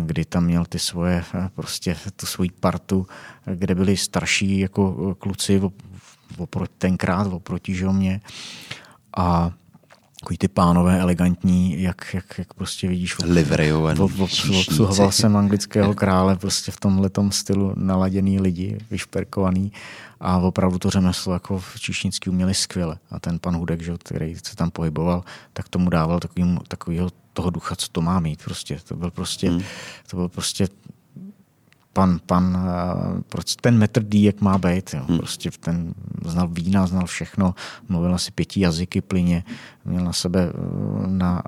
kdy tam měl ty svoje, prostě tu svoji partu, kde byli starší jako kluci oproti, tenkrát oproti že mě. A takový ty pánové elegantní, jak, jak, jak prostě vidíš. Obsluhoval jsem anglického krále prostě v tomhle stylu naladěný lidi, vyšperkovaný a opravdu to řemeslo jako v Číšnický uměli skvěle. A ten pan Hudek, že, který se tam pohyboval, tak tomu dával takový, takovýho toho ducha, co to má mít. Prostě. To byl prostě, hmm. to byl prostě pan, pan prostě ten metr D, jak má být. Jo. Hmm. Prostě ten znal vína, znal všechno, mluvil asi pěti jazyky plyně, měl na sebe e, na,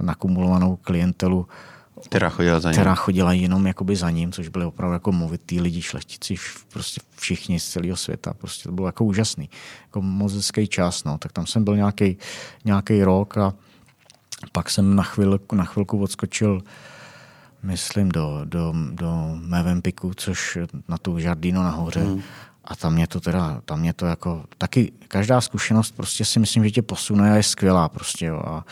nakumulovanou klientelu která chodila za ním. Která chodila jenom jakoby za ním, což byly opravdu jako movitý lidi, šlechtici, prostě všichni z celého světa. Prostě to bylo jako úžasný. Jako moc hezký čas, no. Tak tam jsem byl nějaký, nějaký rok a pak jsem na, chvilku, na chvilku odskočil myslím, do, do, do Mevempiku, což na tu Žardino nahoře. Hmm. A tam mě to teda, tam mě to jako, taky každá zkušenost prostě si myslím, že tě posune a je skvělá prostě, jo. A,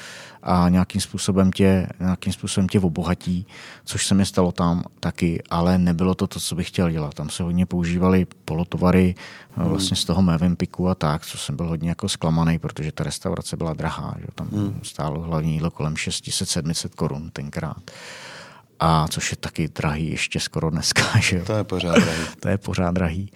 a nějakým způsobem tě, nějakým způsobem tě obohatí, což se mi stalo tam taky, ale nebylo to to, co bych chtěl dělat. Tam se hodně používali polotovary hmm. vlastně z toho Mevempiku a tak, co jsem byl hodně jako zklamaný, protože ta restaurace byla drahá, že tam hmm. stálo hlavní jídlo kolem 600-700 korun tenkrát a což je taky drahý ještě skoro dneska. Že To je pořád drahý. to je pořád drahý.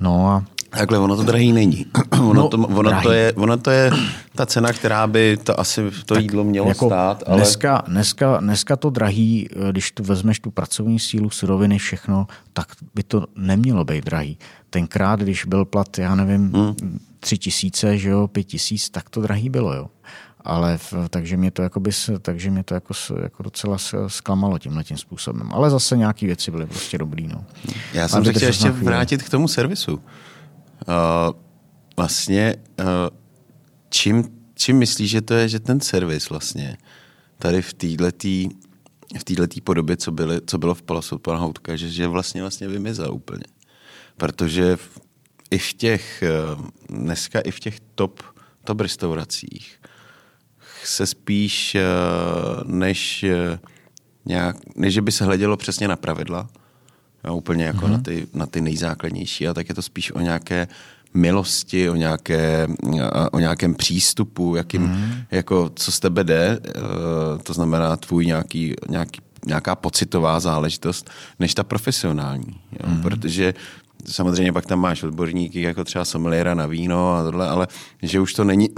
No a Takhle, ono to drahý není. ono, no, to, ono, drahý. To je, ono to je ta cena, která by to asi to tak jídlo mělo jako stát. Ale... Dneska, dneska, dneska to drahý, když tu vezmeš tu pracovní sílu, suroviny, všechno, tak by to nemělo být drahý. Tenkrát, když byl plat, já nevím, hmm. tři tisíce, že jo, pět tisíc, tak to drahý bylo, jo ale v, takže mě to, jakoby, takže mě to jako, jako docela zklamalo tímhle tím způsobem. Ale zase nějaké věci byly prostě dobrý. No. Já jsem se chtěl ještě vrátit k tomu servisu. Uh, vlastně, uh, čím, čím myslíš, že to je, že ten servis vlastně tady v této v této podobě, co, byly, co bylo v Palasu pana Houtka, že, že vlastně vlastně vymizel úplně. Protože v, i v těch, eh, dneska i v těch top, top restauracích se spíš, eh, než, eh, nějak, než by se hledělo přesně na pravidla, jo, úplně jako mm-hmm. na, ty, na ty nejzákladnější, a tak je to spíš o nějaké milosti, o, nějaké, o nějakém přístupu, jakým, mm-hmm. jako, co z tebe jde, eh, to znamená tvůj nějaký, nějaký, nějaká pocitová záležitost, než ta profesionální. Jo? Mm-hmm. Protože samozřejmě pak tam máš odborníky, jako třeba sommeliera na víno a tohle, ale že už to není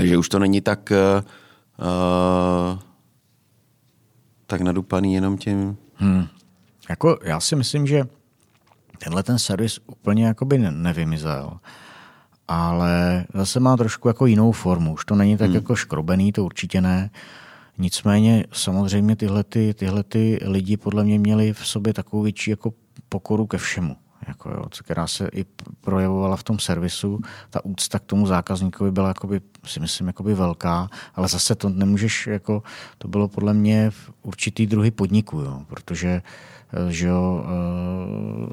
že už to není tak uh, tak nadupaný jenom tím. Hmm. Jako, já si myslím, že tenhle ten servis úplně jakoby nevymizel, ale zase má trošku jako jinou formu. Už to není tak hmm. jako škrobený, to určitě ne. Nicméně samozřejmě tyhle, ty, tyhle ty lidi podle mě měli v sobě takovou větší jako pokoru ke všemu jako jo, která se i projevovala v tom servisu. Ta úcta k tomu zákazníkovi byla, jakoby, si myslím, jakoby velká, ale zase to nemůžeš, jako, to bylo podle mě v určitý druhy podniku, jo, protože eh, že jo,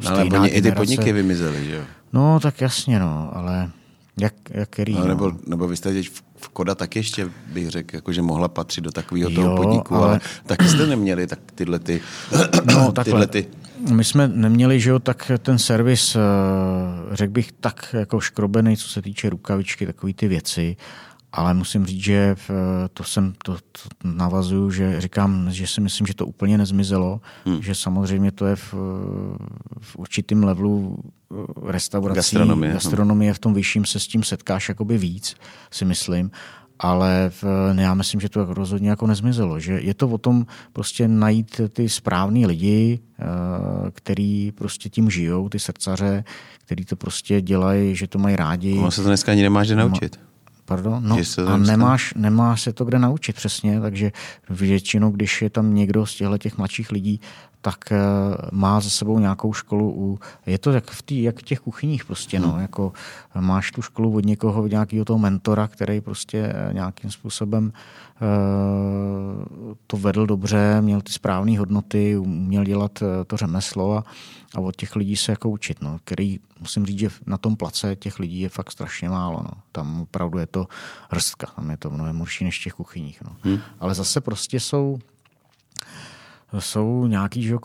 uh, Ale oni i ty podniky vymizely, že jo? No, tak jasně, no, ale jak, jak který, no, nebo, no. nebo vy jste teď v, v Koda tak ještě bych řekl, jako, že mohla patřit do takového toho podniku, ale, ale taky jste neměli tak tyhle ty, no, tyhle ty my jsme neměli, že jo, tak ten servis, eh, řekl bych, tak jako škrobený, co se týče rukavičky, takové ty věci, ale musím říct, že to jsem to, to navazuju, že říkám, že si myslím, že to úplně nezmizelo, hmm. že samozřejmě to je v, v určitým levelu eh, restaurací, gastronomie, no. gastronomie v tom vyšším se s tím setkáš jakoby víc, si myslím ale v, já myslím, že to rozhodně jako nezmizelo. Že je to o tom prostě najít ty správný lidi, eh, který prostě tím žijou, ty srdcaře, který to prostě dělají, že to mají rádi. Ono se to dneska ani nemáš naučit. Pardon? No, a nemáš, nemáš se to kde naučit přesně, takže většinou, když je tam někdo z těchto těch mladších lidí, tak eh, má za sebou nějakou školu. U, je to jak v, tý, jak v těch kuchyních prostě, no, hmm. jako máš tu školu od někoho, od nějakého toho mentora, který prostě eh, nějakým způsobem to vedl dobře, měl ty správné hodnoty, uměl dělat to řemeslo a, a od těch lidí se jako učit, no, který musím říct, že na tom place těch lidí je fakt strašně málo. No. Tam opravdu je to hrstka, tam je to mnohem horší než v těch kuchyních. No. Hmm. Ale zase prostě jsou jsou nějaké že,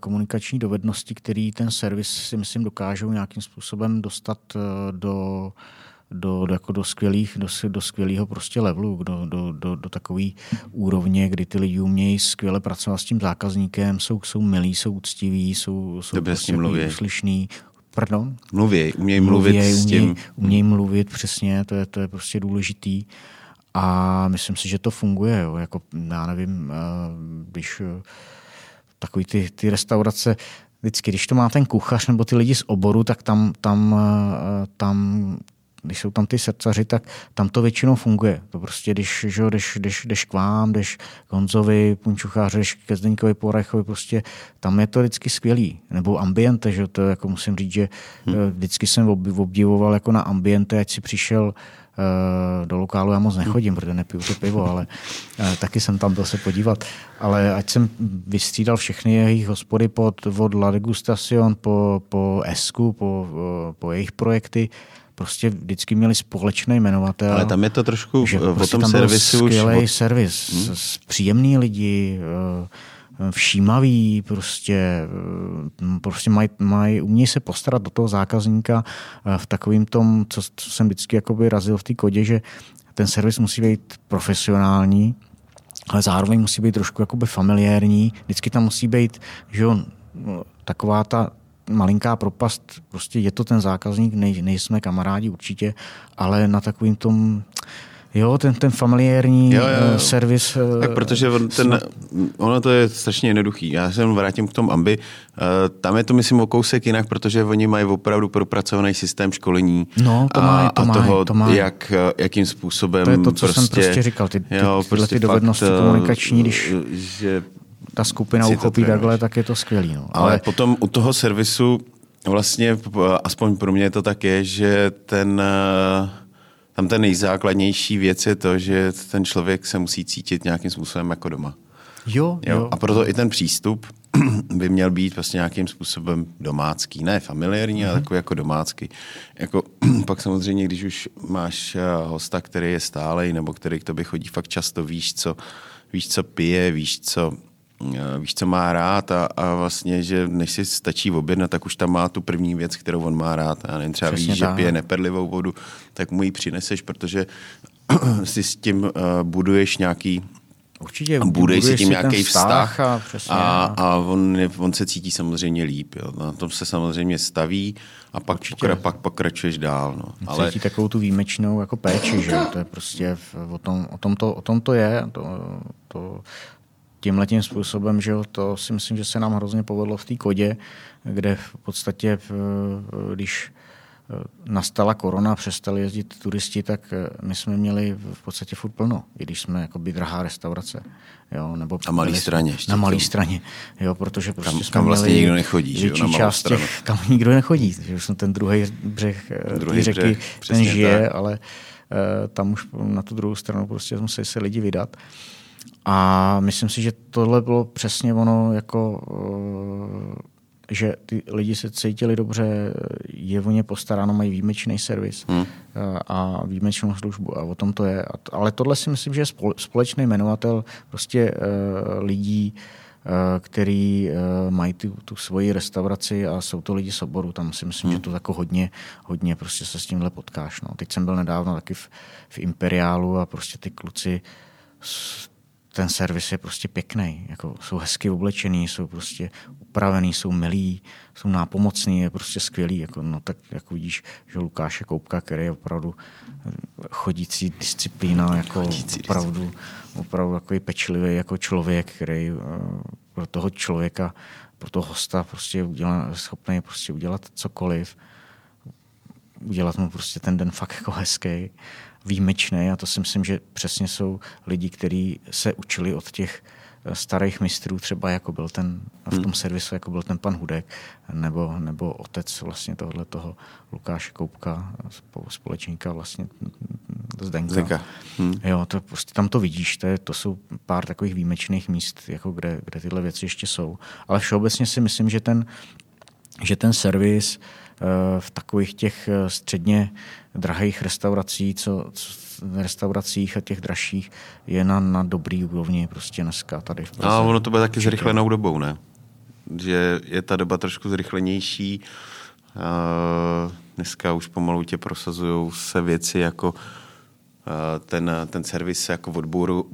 komunikační dovednosti, které ten servis si myslím dokážou nějakým způsobem dostat eh, do, do, do, jako do, skvělých, do, do skvělého prostě levelu, do, do, do, do takové úrovně, kdy ty lidi umějí skvěle pracovat s tím zákazníkem, jsou, jsou milí, jsou úctiví, jsou, jsou Dobře prostě mluví. slyšný. Pardon? Mluví, umějí mluvit mluví, s tím. Umějí, umějí mluvit, přesně, to je, to je prostě důležitý. A myslím si, že to funguje. Jo. Jako, já nevím, eh, když eh, takový ty, ty restaurace, vždycky, když to má ten kuchař nebo ty lidi z oboru, tak tam, tam, eh, tam když jsou tam ty srdcaři, tak tam to většinou funguje. To prostě, když, že, když, když, když k vám, když k Honzovi, Punčucháři, když ke Zdeňkovi Porechovi, prostě tam je to vždycky skvělý. Nebo ambiente, že to jako musím říct, že hmm. vždycky jsem obdivoval jako na ambiente, ať si přišel do lokálu já moc nechodím, protože nepiju to pivo, ale eh, taky jsem tam byl se podívat. Ale ať jsem vystřídal všechny jejich hospody pod, od La Degustacion po, po Esku, po, eh, po jejich projekty, prostě vždycky měli společný jmenovatel. Ale tam je to trošku že o prostě tom tam servisu. Skvělý už... servis, hmm. příjemný lidi, všímaví, prostě, eh, prostě mají, maj, umějí se postarat do toho zákazníka eh, v takovým tom, co, co jsem vždycky jakoby razil v té kodě, že ten servis musí být profesionální, ale zároveň musí být trošku jakoby familiární. Vždycky tam musí být, že jo, taková ta malinká propast, prostě je to ten zákazník, nej, nejsme kamarádi určitě, ale na takovým tom Jo, ten, ten familiární jo, jo. servis. Eh, tak protože on, ten, ono to je strašně jednoduchý. Já se vrátím k tomu Ambi. Eh, tam je to, myslím, o kousek jinak, protože oni mají opravdu propracovaný systém školení. No, to má, to a má, toho, to má. Jak, eh, jakým způsobem To je to, co prostě, jsem prostě říkal. Ty, ty, jo, prostě ty dovednosti fakt, komunikační, když že ta skupina uchopí takhle, tak je to skvělý. No. Ale, Ale potom u toho servisu vlastně, aspoň pro mě to tak je, že ten tam ten nejzákladnější věc je to, že ten člověk se musí cítit nějakým způsobem jako doma. Jo, jo. jo. A proto i ten přístup by měl být vlastně nějakým způsobem domácký. Ne familiární, mm-hmm. ale mhm. takový jako domácký. Jako, pak samozřejmě, když už máš eh, hosta, který je stálej, nebo který k tobě chodí fakt často, víš, co, víš, co pije, víš, co víš, co má rád a, a vlastně, že než si stačí objednat, tak už tam má tu první věc, kterou on má rád. A nevím, třeba víš, že pije neperlivou vodu, tak mu ji přineseš, protože si s tím uh, buduješ nějaký Určitě buduješ si tím nějaký vztah, vztah a, přesně, a, a on, on se cítí samozřejmě líp. Jo. Na tom se samozřejmě staví a pak, pokra, pak pokračuješ dál. No. Ale... Cítí takovou tu výjimečnou jako péči, že to je prostě o tom, o tom, to, o tom to je. To, to, tímhle tím způsobem, že jo, to si myslím, že se nám hrozně povedlo v té kodě, kde v podstatě, když eh, nastala korona, přestali jezdit turisti, tak eh, my jsme měli v podstatě furt plno, i když jsme jako by drahá restaurace. Jo, nebo na malé straně. Na malé straně, jo, protože prostě tam, jsme kam vlastně nikdo nechodí, že jo, na část těch, kam nikdo nechodí, že jsem ten druhý břeh eh, druhý řeky, břeh, ten žije, tak. ale uh, tam už na tu druhou stranu prostě museli se lidi vydat. Uh, a myslím si, že tohle bylo přesně ono, jako, eh, že ty lidi se cítili dobře, je o ně postaráno, mají výjimečný servis hmm. Eh, a výjimečnou službu a o tom to je. Ale tohle si myslím, že je společný jmenovatel prostě uh, lidí, který mají tu, tu svoji restauraci a jsou to lidi z oboru. Tam si myslím, hmm. že to jako hodně, hodně prostě se s tímhle potkáš. No. Teď jsem byl nedávno taky v, v Imperiálu a prostě ty kluci ten servis je prostě pěkný. Jako jsou hezky oblečený, jsou prostě upravený, jsou milí, jsou nápomocný, je prostě skvělý. Jako, no tak jako vidíš, že Lukáše Koupka, který je opravdu chodící disciplína, jako chodící opravdu, disciplína. opravdu takový pečlivý jako člověk, který uh, pro toho člověka, pro toho hosta prostě udělá, schopný prostě udělat cokoliv udělat mu prostě ten den fakt jako hezký, výjimečný a to si myslím, že přesně jsou lidi, kteří se učili od těch starých mistrů, třeba jako byl ten v tom hmm. servisu, jako byl ten pan Hudek, nebo, nebo otec vlastně tohle toho Lukáše Koupka, společníka vlastně Zdenka. Zdenka. Hmm. Jo, to prostě tam to vidíš, to, je, to jsou pár takových výjimečných míst, jako kde, kde tyhle věci ještě jsou. Ale všeobecně si myslím, že ten, že ten servis uh, v takových těch eh, středně drahých restaurací, co, co restauracích a těch dražších je na, na dobrý úrovni prostě dneska tady v Praze. A ono to bude taky zrychlenou dobou, ne? Že je ta doba trošku zrychlenější. Uh, dneska už pomalu tě prosazují se věci jako ten, ten servis se jako odbouru,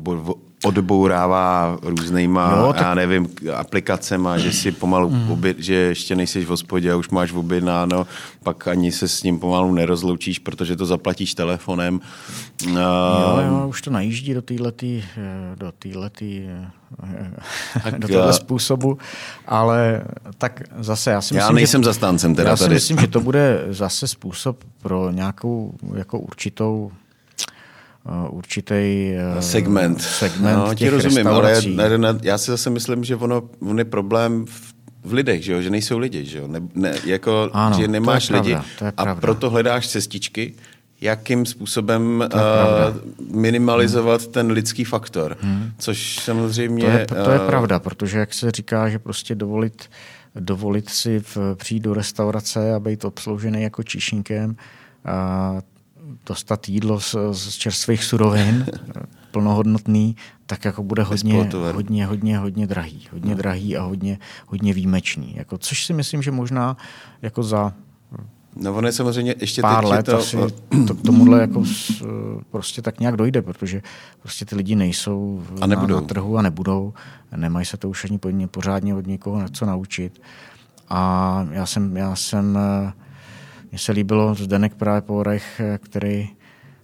odbourává různýma, jo, tak... já nevím, aplikacema, že si pomalu, mm. oběd, že ještě nejsi v hospodě a už máš objednáno, pak ani se s ním pomalu nerozloučíš, protože to zaplatíš telefonem. Jo, jo, už to najíždí do téhletý, do téhletý do tohle způsobu, ale tak zase já si myslím, Já nejsem že, zastáncem teda já si tady. myslím, že to bude zase způsob pro nějakou jako určitou Uh, určitý uh, segment. segment no, těch rozumím, ale já, já si zase myslím, že ono, on je problém v, v lidech, že, jo? že nejsou lidi, že, jo? Ne, ne, jako, ano, že nemáš lidi pravda, a proto hledáš cestičky, jakým způsobem uh, minimalizovat hmm. ten lidský faktor, hmm. což samozřejmě... To je, to je uh, pravda, protože jak se říká, že prostě dovolit, dovolit si v, přijít do restaurace a být obsloužený jako číšníkem, uh, dostat jídlo z, z čerstvých surovin, plnohodnotný, tak jako bude hodně, hodně, hodně, hodně drahý. Hodně no. drahý a hodně, hodně výjimečný. Jako, což si myslím, že možná jako za No ono je samozřejmě ještě pár teď let to... asi to k tomuhle jako s, prostě tak nějak dojde, protože prostě ty lidi nejsou a nebudou. Na, na trhu a nebudou. Nemají se to už ani pořádně od někoho něco naučit. A já jsem, já jsem mně se líbilo Zdenek právě Porech, který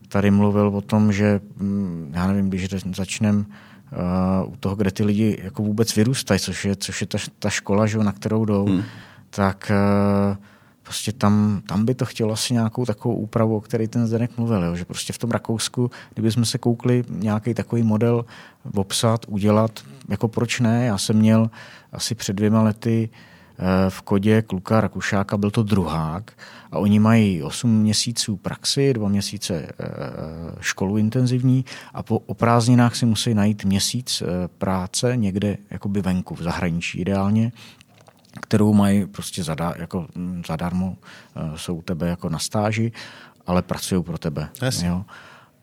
tady mluvil o tom, že mm, já nevím, když začneme uh, u toho, kde ty lidi jako vůbec vyrůstají, což je, což je ta, ta škola, že, na kterou jdou, hmm. tak uh, prostě tam, tam by to chtělo asi nějakou takovou úpravu, o který ten Zdenek mluvil, jo? že prostě v tom Rakousku, kdyby jsme se koukli nějaký takový model obsat, udělat, jako proč ne, já jsem měl asi před dvěma lety uh, Eh, v Kodě kluka Rakušáka, byl to druhák a oni mají 8 měsíců praxi, 2 měsíce eh, školu intenzivní a po o prázdninách si musí najít měsíc eh, práce někde jakoby venku, v zahraničí ideálně, kterou mají prostě zada, jako hm, zadarmo, jsou u tebe jako na stáži, ale pracují pro tebe. Yes. Jo?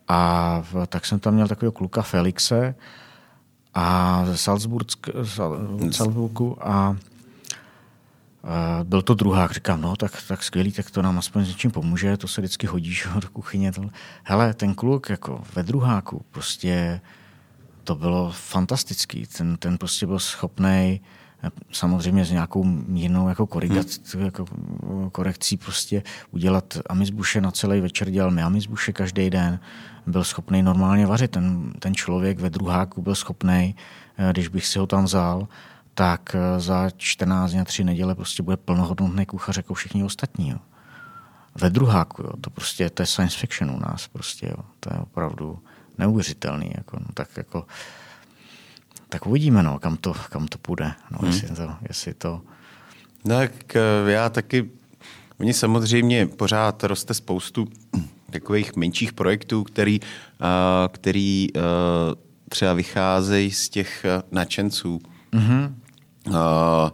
A v, tak jsem tam měl takového kluka Felixe a ze Salzburgu a byl to druhák, říkám, no tak, tak skvělý, tak to nám aspoň s něčím pomůže, to se vždycky hodíš do kuchyně. Hele, ten kluk jako ve druháku, prostě to bylo fantastický. Ten, ten prostě byl schopný samozřejmě s nějakou mírnou jako, korigac, hmm. jako korekcí prostě udělat amizbuše na celý večer, dělal mi amizbuše každý den, byl schopný normálně vařit. Ten, ten člověk ve druháku byl schopný, eh, když bych si ho tam vzal, tak eh, za 14 dní a 3 neděle prostě bude plnohodnotný kuchař jako všichni ostatní. Jo. Ve druháku, jo. to prostě to je science fiction u nás. Prostě, jo. To je opravdu neuvěřitelný. Jako, no, tak jako tak uvidíme, no, kam, to, kam to půjde. No, hmm. jestli, to, jestli to... No, tak eh, já taky... Oni samozřejmě pořád roste spoustu takových menších projektů, který, uh, který třeba vycházejí z těch nadšenců. Mm-hmm. Uh,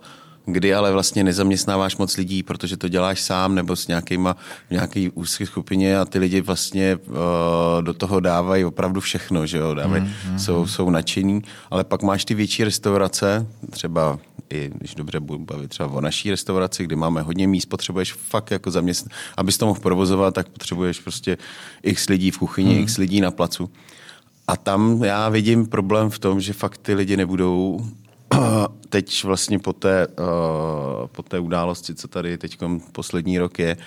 kdy ale vlastně nezaměstnáváš moc lidí, protože to děláš sám nebo s nějakýma, v nějaké úzké skupině a ty lidi vlastně uh, do toho dávají opravdu všechno, že jo, dávají, mm, mm, jsou, jsou nadšení, ale pak máš ty větší restaurace, třeba i když dobře budu bavit třeba o naší restauraci, kdy máme hodně míst, potřebuješ fakt jako zaměstnat, abys to mohl provozovat, tak potřebuješ prostě x lidí v kuchyni, mm. x lidí na placu. A tam já vidím problém v tom, že fakt ty lidi nebudou teď vlastně po té, uh, po té události, co tady teď poslední rok je, uh,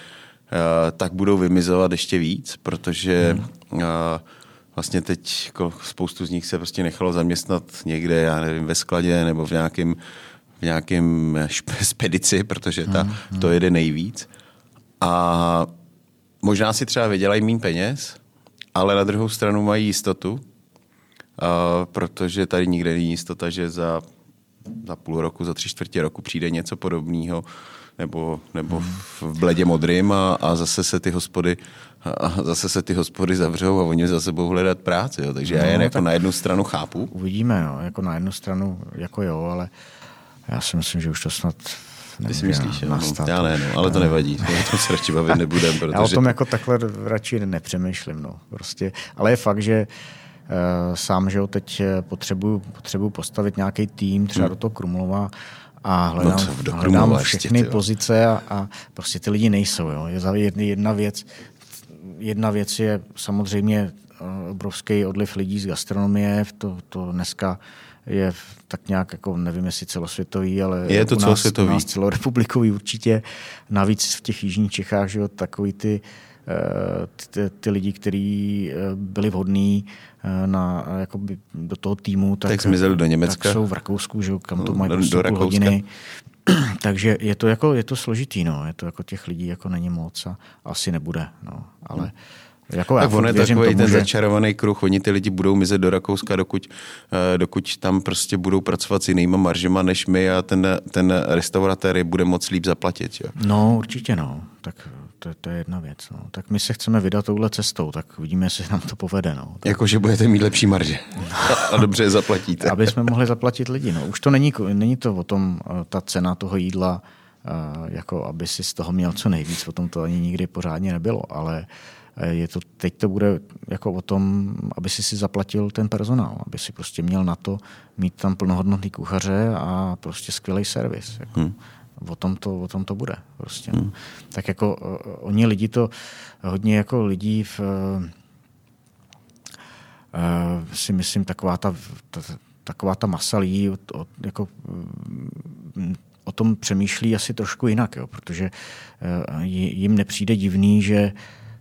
tak budou vymizovat ještě víc, protože hmm. uh, vlastně teď jako spoustu z nich se prostě nechalo zaměstnat někde, já nevím, ve skladě nebo v nějakém v nějakém spedici, protože ta, hmm. to jede nejvíc. A možná si třeba vydělají méně peněz, ale na druhou stranu mají jistotu, uh, protože tady nikde není jistota, že za, za půl roku, za tři čtvrtě roku přijde něco podobného, nebo, nebo v bledě modrým a, a zase se ty hospody a zase se ty hospody zavřou a oni zase budou hledat práci. Jo. Takže no, já jen jako na jednu stranu chápu. Uvidíme, no. jako na jednu stranu jako jo, ale já si myslím, že už to snad ty si myslíš, no, já ne, no, ale to nevadí, o tom se radši bavit nebudem. Protože... Já o tom jako takhle radši nepřemýšlím, no, prostě. Ale je fakt, že uh, sám, že jo, teď potřebuju, potřebuju postavit nějaký tým, třeba hmm. do toho Krumlova, a hledám, no hledám všechny ještě, pozice a, a prostě ty lidi nejsou. Jo. Je jedna věc, jedna věc je samozřejmě eh, obrovský odliv lidí z gastronomie, to, to dneska je tak nějak, jako nevím, jestli celosvětový, ale je to celosvětový. U nás celorepublikový určitě. Navíc v těch jižních Čechách, že jo, takový ty, eh, ty, ty lidi, kteří eh, byli vhodní na, jakoby, do toho týmu, tak, tak zmizeli do Německa. Tak jsou v Rakousku, že kam to mají do, prostě do půl hodiny. Takže je to, jako, je to složitý, no. je to jako těch lidí jako není moc a asi nebude. No. Ale hmm. Jako tak on je takový tomu, ten že... začarovaný kruh. Oni ty lidi budou mizet do Rakouska, dokud, eh, dokud tam prostě budou pracovat s jinýma maržema než my a ten, ten restauratér je bude moc líp zaplatit. Jo? No určitě no. Tak to, to je jedna věc. No. Tak my se chceme vydat touhle cestou, tak vidíme, jestli nám to povede. No. Tak... Jako, že budete mít lepší marže a dobře je zaplatíte. Aby jsme mohli zaplatit lidi. No. Už to není, není to o tom, eh, ta cena toho jídla, eh, jako aby si z toho měl co nejvíc, o tom to ani nikdy pořádně nebylo, ale eh, je to, teď to bude jako o tom, aby si si zaplatil ten personál, aby si prostě měl na to mít tam plnohodnotný kuchaře a prostě skvělý servis. Jako. Hmm o tom to, o tom to bude. Prostě, hmm. Tak jako uh, oni lidi to, hodně jako lidí v, uh, si myslím taková ta, ta, taková ta masa lidí od, od, jako, um, o tom přemýšlí asi trošku jinak, jo, protože uh, jim nepřijde divný, že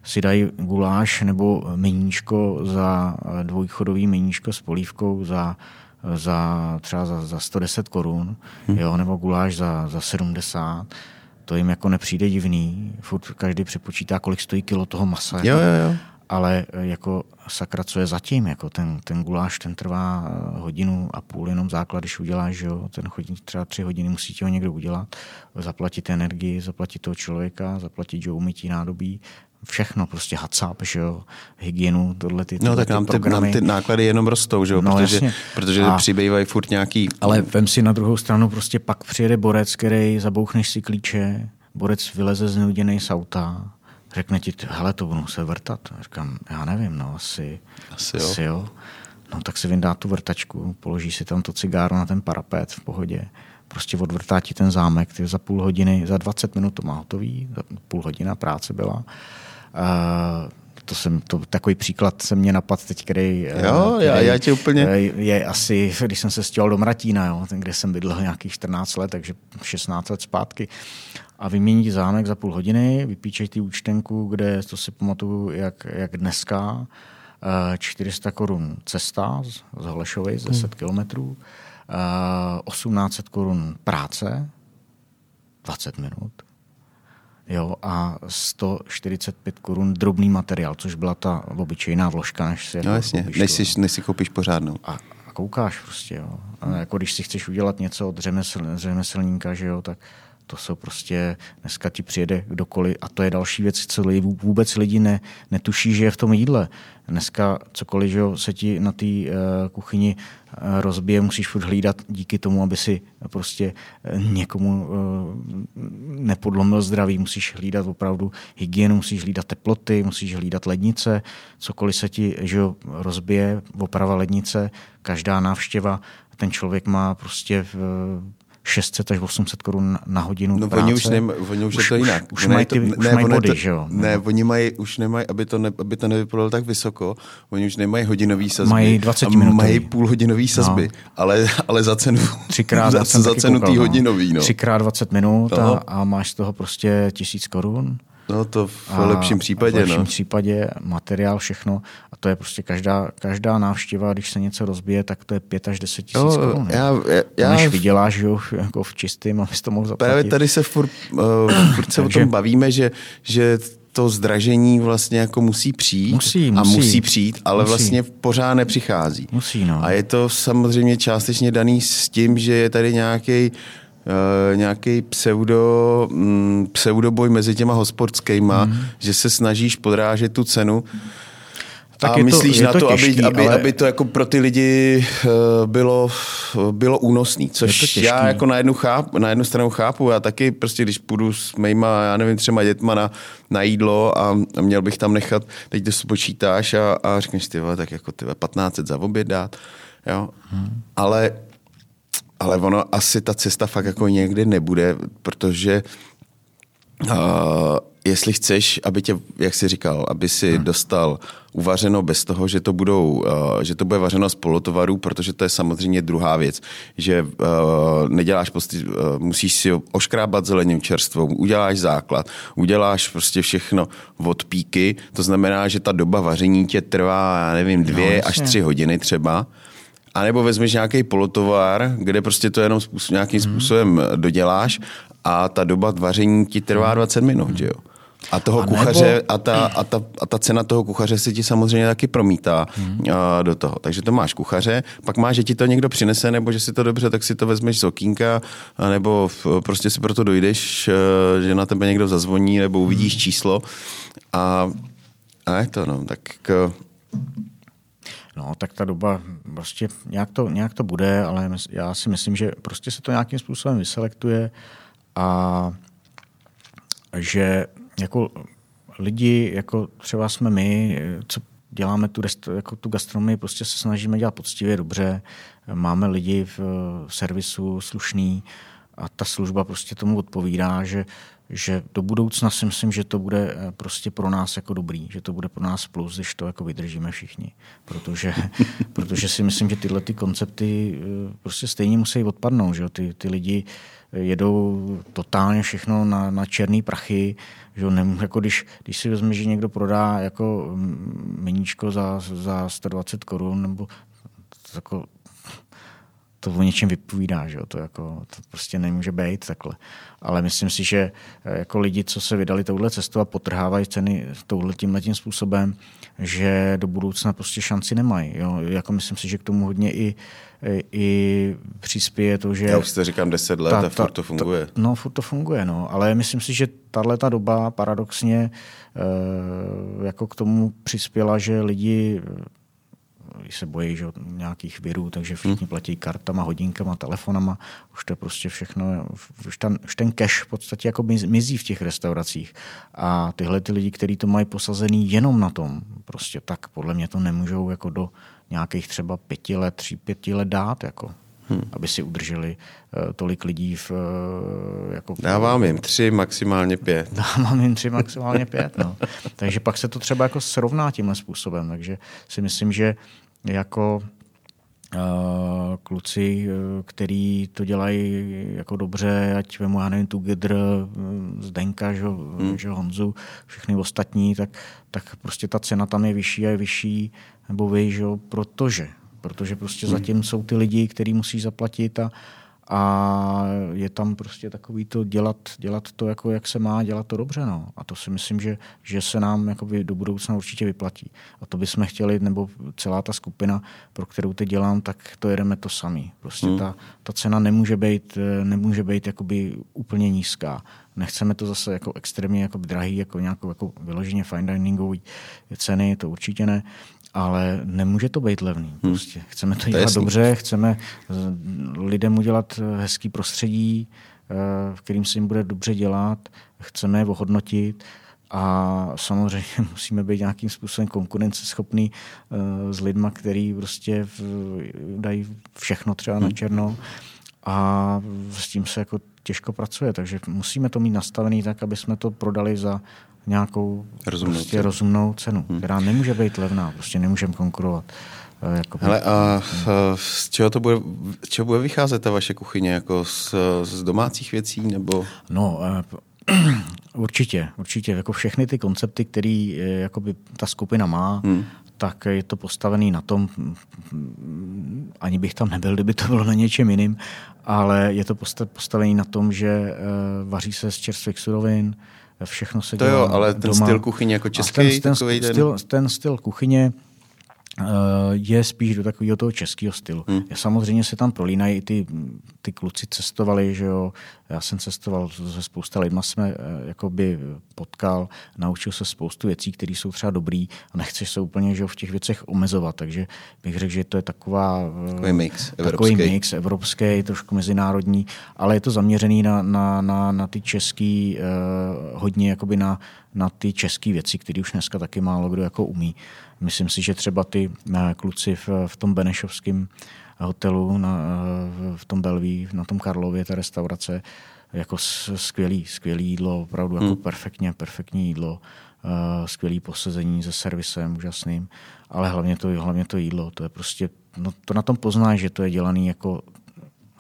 si dají guláš nebo meníčko za dvojchodový meníčko s polívkou za za třeba za, za 110 korun, hmm. jo, nebo guláš za, za 70, to jim jako nepřijde divný. Furt každý přepočítá, kolik stojí kilo toho masa. Jo, jako, jo, jo. Ale jako sakra, co je zatím, jako ten, ten guláš, ten trvá hodinu a půl jenom základ, když uděláš, že jo, ten chodí třeba tři hodiny, musí ti ho někdo udělat, zaplatit energii, zaplatit toho člověka, zaplatit, že umytí nádobí, všechno, prostě HACCP, že jo, hygienu, tohle ty, No tak nám ty, nám ty náklady jenom rostou, že jo, no, protože, jasně. protože a, přibývají furt nějaký... Ale vem si na druhou stranu, prostě pak přijede borec, který zabouchneš si klíče, borec vyleze znuděný z auta, řekne ti, hele, to budu se vrtat. A říkám, já nevím, no, asi, asi, jo. asi jo. No tak si vyndá tu vrtačku, položí si tam to cigáro na ten parapet v pohodě prostě odvrtá ti ten zámek, ty za půl hodiny, za 20 minut to má hotový, za půl hodina práce byla. Uh, to jsem, to, takový příklad se mě napad teď, který, eh, jo, který já, já tě úplně... je asi, když jsem se stěhoval do Mratína, jo, ten, kde jsem bydlel nějakých 14 let, takže 16 let zpátky. A vymění zámek za půl hodiny, vypíčej ty účtenku, kde to si pamatuju, jak, jak dneska, 400 korun cesta z, z Holešovy, z 10 hmm. kilometrů, 1800 korun práce, 20 minut, jo, a 145 korun drobný materiál, což byla ta obyčejná vložka, než si, no, jasně, koupíš, než, si, než si koupíš pořádnou. A, a koukáš prostě, jo. A jako když si chceš udělat něco od řemesl, řemeslníka, že jo, tak to jsou prostě, dneska ti přijede kdokoliv a to je další věc, co vůbec lidi ne, netuší, že je v tom jídle. Dneska cokoliv, že se ti na té uh, kuchyni uh, rozbije, musíš furt hlídat díky tomu, aby si prostě uh, někomu nepodlomil zdraví, musíš hlídat opravdu hygienu, musíš hlídat teploty, musíš hlídat lednice, cokoliv se ti že rozbije, oprava lednice, každá návštěva, ten člověk má prostě 600 až 800 korun na hodinu no, práce. Oni už, nem, oni už, už je to jinak. Už, už mají, ty, ne, už mají body, to, že jo? Ne, no. oni mají, už nemají, aby to, ne, aby to nevypadalo tak vysoko, oni už nemají hodinový sazby. Mají 20 minut. Mají půlhodinový sazby, no. ale, ale za cenu, Třikrát, za, za cenu tý no. hodinový. No. Třikrát 20 minut a, a máš z toho prostě tisíc korun. No to v a lepším případě. V lepším no. případě materiál, všechno. A to je prostě každá, každá návštěva, když se něco rozbije, tak to je 5 až 10 tisíc no, korun. Já, já, já, než vyděláš jo, jako v čistým, abys to mohl zaplatit. Právě tady se furt, uh, furt se o tom bavíme, že, že to zdražení vlastně jako musí přijít Musí, a musí. musí přijít, ale Musí. vlastně pořád nepřichází. Musí, no. A je to samozřejmě částečně daný s tím, že je tady nějaký nějaký pseudo, mm, pseudoboj mezi těma hospodskýma, mm. že se snažíš podrážet tu cenu Tak a je to- myslíš je na to to, těžký, aby, aby, ale- aby to jako pro ty lidi uh, bylo, bylo únosný, to což já jako na jednu, chápu, na jednu stranu chápu. Já taky prostě, když půjdu s mýma, já nevím, třema dětma na, na jídlo a, a měl bych tam nechat, teď to spočítáš a, a řekneš, ty vole, tak jako ty vole, 15 za oběd dát, jo. Hmm. Ale, ale ono asi ta cesta fakt jako někdy nebude, protože Uh, jestli chceš, aby tě, jak jsi říkal, aby si hmm. dostal uvařeno bez toho, že to, budou, uh, že to bude vařeno z polotovarů, protože to je samozřejmě druhá věc, že uh, neděláš, prostě, uh, musíš si oškrábat zelením čerstvou, uděláš základ, uděláš prostě všechno od píky, to znamená, že ta doba vaření tě trvá, já nevím, dvě No, až tři hodiny třeba. A nebo vezmeš nějaký polotovar, kde prostě to jenom způsob, nějakým způsobem doděláš a ta doba vaření ti trvá 20 minut, že jo? A toho A nebo- kuchaře a ta, a, ta, a ta cena toho kuchaře se ti samozřejmě taky promítá a, do toho. Takže to máš kuchaře, pak máš, že ti to někdo přinese, nebo že si to dobře, tak si to vezmeš z okýnka, nebo v- prostě si proto dojdeš, eh, že na tebe někdo zazvoní, nebo uvidíš číslo. A, a je to, no, tak k, No, tak ta doba prostě nějak to, nějak to bude, ale já si myslím, že prostě se to nějakým způsobem vyselektuje a že jako lidi, jako třeba jsme my, co děláme tu, jako tu gastronomii, prostě se snažíme dělat poctivě, dobře, máme lidi v servisu slušný a ta služba prostě tomu odpovídá, že, že do budoucna si myslím, že to bude eh, prostě pro nás jako dobrý, že to bude pro nás plus, když to jako vydržíme všichni. Protože, protože si myslím, že tyhle ty koncepty eh, prostě stejně musí odpadnout, že ty, ty lidi jedou totálně všechno na, na černý prachy, že jo, nem, jako když, když si vezme, že někdo prodá jako mm, meníčko za, za 120 korun, nebo jako, to o něčem vypovídá, že jo? To, jako, to prostě nemůže být takhle. Ale myslím si, že eh, jako lidi, co se vydali touhle cestou a potrhávají ceny touhle tímhletím způsobem, že do budoucna prostě šanci nemají. Jo? Jako myslím si, že k tomu hodně i, i přispěje to, že... já už to říkám 10 let a furt to funguje. Ta, no, furt to funguje, no. Ale myslím si, že tahle ta doba paradoxně e, jako k tomu přispěla, že lidi eh, se bojí že, nějakých virů, takže všichni platí kartama, hodinkama, telefonama. Už to je prostě všechno, už ten, už ten cash v podstatě jako miz- mizí v těch restauracích. A tyhle ty lidi, kteří to mají posazený jenom na tom, prostě tak podle mě to nemůžou jako do nějakých třeba pěti let, tří, pěti let dát, jako, hmm. aby si udrželi uh, tolik lidí v... Uh, jako v Dávám jim tři, maximálně pět. Dávám jim tři, maximálně pět. No. Takže pak se to třeba jako srovná tímhle způsobem. Takže si myslím, že jako uh, kluci, uh, který to dělají jako dobře, ať vemu, já nevím, Together, uh, Zdenka, že, hmm. že Honzu, všechny ostatní, tak, tak prostě ta cena tam je vyšší a je vyšší, nebo vy, že, protože protože prostě hmm. zatím jsou ty lidi, který musí zaplatit a, a je tam prostě takový to dělat, dělat to, jako jak se má, dělat to dobře. No. A to si myslím, že, že se nám jakoby do budoucna určitě vyplatí. A to bychom chtěli, nebo celá ta skupina, pro kterou teď dělám, tak to jedeme to sami. Prostě hmm. ta, ta cena nemůže být, nemůže být jakoby úplně nízká. Nechceme to zase jako extrémně jako drahý, jako nějakou jako vyloženě fine diningový ceny, to určitě ne ale nemůže to být levný. Prostě. Chceme to, to dělat jasný. dobře, chceme lidem udělat hezký prostředí, v kterým se jim bude dobře dělat, chceme je ohodnotit a samozřejmě musíme být nějakým způsobem konkurenceschopný s lidma, který prostě dají všechno třeba na černo a s tím se jako těžko pracuje, takže musíme to mít nastavený tak, aby jsme to prodali za nějakou rozumnou, prostě cenu. rozumnou cenu, hmm. která nemůže být levná, prostě nemůžeme konkurovat. Jako Hele, a z čeho, to bude, z čeho bude vycházet ta vaše kuchyně? Jako z, z domácích věcí? nebo? No, určitě, určitě. Jako všechny ty koncepty, které jakoby ta skupina má, hmm tak je to postavený na tom, ani bych tam nebyl, kdyby to bylo na něčem jiným, ale je to postavený na tom, že vaří se z čerstvých surovin, všechno se to dělá jo, ale ten doma. styl kuchyně jako český, ten, ten, takový ten... styl, ten styl kuchyně je spíš do takového toho českého stylu. Hmm. Samozřejmě se tam prolínají i ty, ty kluci cestovali, že jo. Já jsem cestoval se spousta lidma, jsme eh, jakoby potkal, naučil se spoustu věcí, které jsou třeba dobrý a nechceš se úplně že jo, v těch věcech omezovat, takže bych řekl, že to je taková, eh, takový mix takový evropský. mix evropský, trošku mezinárodní, ale je to zaměřený na, na, na, na ty český, eh, hodně jakoby na, na ty české věci, které už dneska taky málo kdo jako umí. Myslím si, že třeba ty eh, kluci v, v tom Benešovském hotelu na, eh, v tom Belví, na tom Karlově, ta restaurace, jako skvělý, skvělý jídlo, opravdu jako hmm. perfektně, perfektní jídlo, uh, skvělý posezení se servisem úžasným, ale hlavně to, hlavně to jídlo, to je prostě, no to na tom poznáš, že to je dělaný jako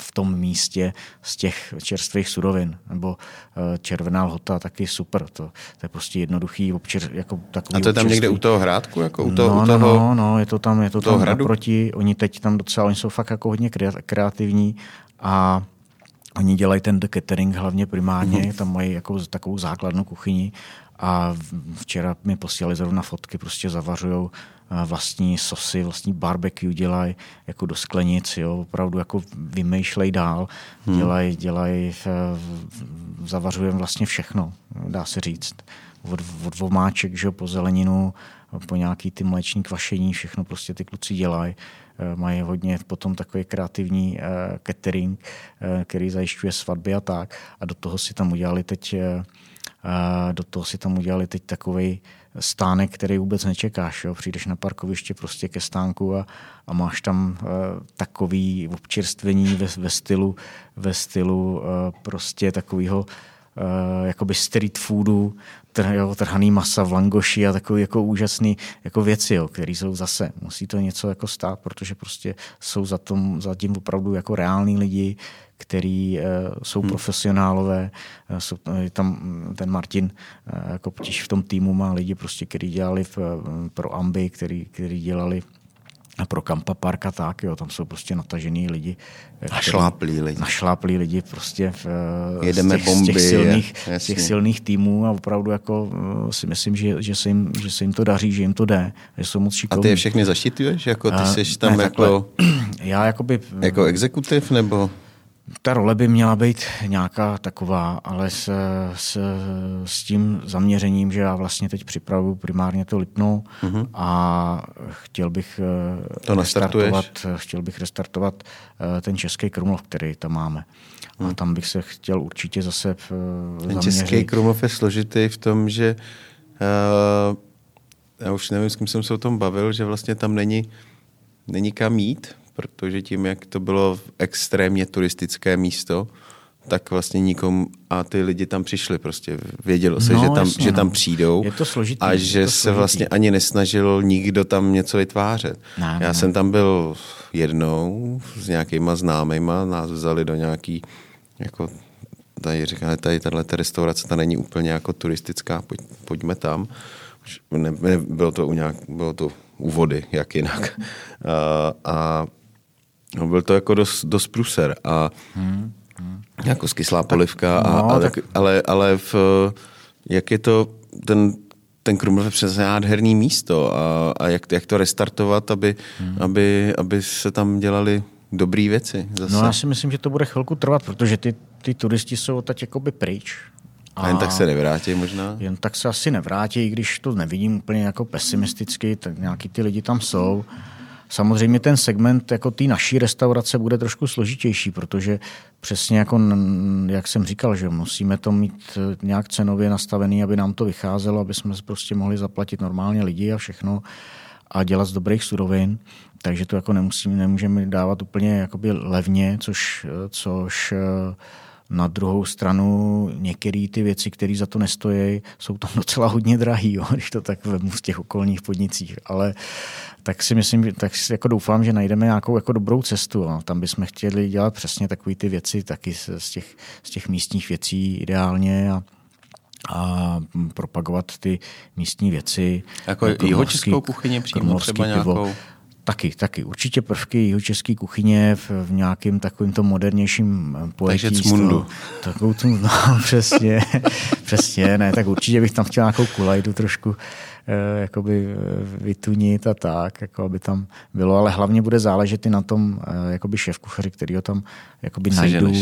v tom místě z těch čerstvých surovin, nebo eh, červená lhota taky super. To, to je prostě jednoduchý občer, jako takový A to je tam někde u toho hrádku? Jako u toho, no, u no, toho, no, no, je to tam, je to tam hradu? naproti. Oni teď tam docela, oni jsou fakt jako hodně kreativní a Oni dělají ten catering hlavně primárně, mm-hmm. tam mají jako takovou základnou kuchyni a včera mi posílali zrovna fotky, prostě zavařují vlastní sosy, vlastní barbecue dělají jako do sklenic, jo, opravdu jako vymýšlej dál, hmm. dělají, dělají, zavařujeme vlastně všechno, dá se říct. Od, od vomáček, že po zeleninu, po nějaký ty mléční kvašení, všechno prostě ty kluci dělají. E, mají hodně potom takový kreativní catering, který zajišťuje svatby a tak. A do toho si tam udělali teď do toho si tam udělali teď takový stánek, který vůbec nečekáš. Jo? Přijdeš na parkoviště prostě ke stánku a, a máš tam uh, takový občerstvení ve, ve stylu, ve stylu uh, prostě takového uh, jakoby street foodu, tr, jo, trhaný masa v langoši a takový jako úžasný jako věci, jo, které jsou zase, musí to něco jako stát, protože prostě jsou za, tom, za tím opravdu jako reální lidi, který uh, jsou hmm. profesionálové. Uh, jsou, uh, tam ten Martin uh, jako v tom týmu má lidi, prostě, kteří dělali v, pro Amby, který, který dělali pro Kampa Park a tak, jo, tam jsou prostě natažený lidi. Našláplí lidi. Našláplí lidi prostě v, Jedeme z, těch, bomby, z, těch silných, je, z těch silných týmů a opravdu jako si myslím, že, že, se jim, že se jim to daří, že jim to jde, že jsou moc šikovní. A ty je všechny zaštituješ? Jako ty jsi tam ne, jako, já jakoby, jako exekutiv nebo? Ta role by měla být nějaká taková, ale s, s, s tím zaměřením, že já vlastně teď připravu primárně to Lipno uh-huh. a chtěl bych eh, to restartovat, chtěl bych restartovat eh, ten český Krumlov, který tam máme. Uh-huh. A hmm. tam bych se chtěl určitě zase eh, Ten zaměřit. český Krumlov je složitý v tom, že uh, já už nevím, s kým jsem se o tom bavil, že vlastně tam není, není kam jít, protože tím, jak to bylo extrémně turistické místo, tak vlastně nikom a ty lidi tam přišli prostě. Vědělo se, no, že, tam, jasně, že tam no. přijdou je to složitý, a že to se složitý. vlastně ani nesnažil nikdo tam něco vytvářet. Ne, Já ne. jsem tam byl jednou s nějakýma známejma, nás vzali do nějaký jako tady říkáme, tady tato restaurace, ta není úplně jako turistická, pojď, pojďme tam. Ne, ne, bylo to u nějak, bylo to u vody, jak jinak. A, a No, byl to jako dost, dost pruser a hmm. Hmm. jako skysla polivka, a, no, a tak... ale, ale v, jak je to ten, ten Krumlov je přes nádherný místo a, a jak, jak to restartovat, aby, hmm. aby, aby se tam dělali dobré věci. Zase. No já si myslím, že to bude chvilku trvat, protože ty, ty turisti jsou teď jakoby pryč. A, a jen tak se nevrátí možná? Jen tak se asi nevrátí, i když to nevidím úplně jako pesimisticky, tak nějaký ty lidi tam jsou. Samozřejmě ten segment jako té naší restaurace bude trošku složitější, protože přesně jako, jak jsem říkal, že musíme to mít e, nějak cenově nastavený, aby nám to vycházelo, aby jsme prostě mohli zaplatit normálně lidi a všechno a dělat z dobrých surovin. Takže to jako nemusíme, nemůžeme dávat úplně jakoby levně, což, e, což e, na druhou stranu některé ty věci, které za to nestojí, jsou tam docela hodně drahý, jo, když to tak vemu z těch okolních podnicích. Ale tak si myslím, tak si jako doufám, že najdeme nějakou jako dobrou cestu. Jo. Tam bychom chtěli dělat přesně takové ty věci taky z těch, z těch místních věcí ideálně a, a propagovat ty místní věci. Jako jeho českou kuchyni přímo třeba nějakou? Pivo. Taky, taky. Určitě prvky jeho české kuchyně v, v nějakým takovým to modernějším pojetí. Takže cmundu. Takovou tu, no, přesně. Přesně, ne, tak určitě bych tam chtěl nějakou kulajdu trošku eh, jakoby eh, vytunit a tak, jako aby tam bylo, ale hlavně bude záležet i na tom eh, jakoby šéf kuchaři, který ho tam jakoby najdu.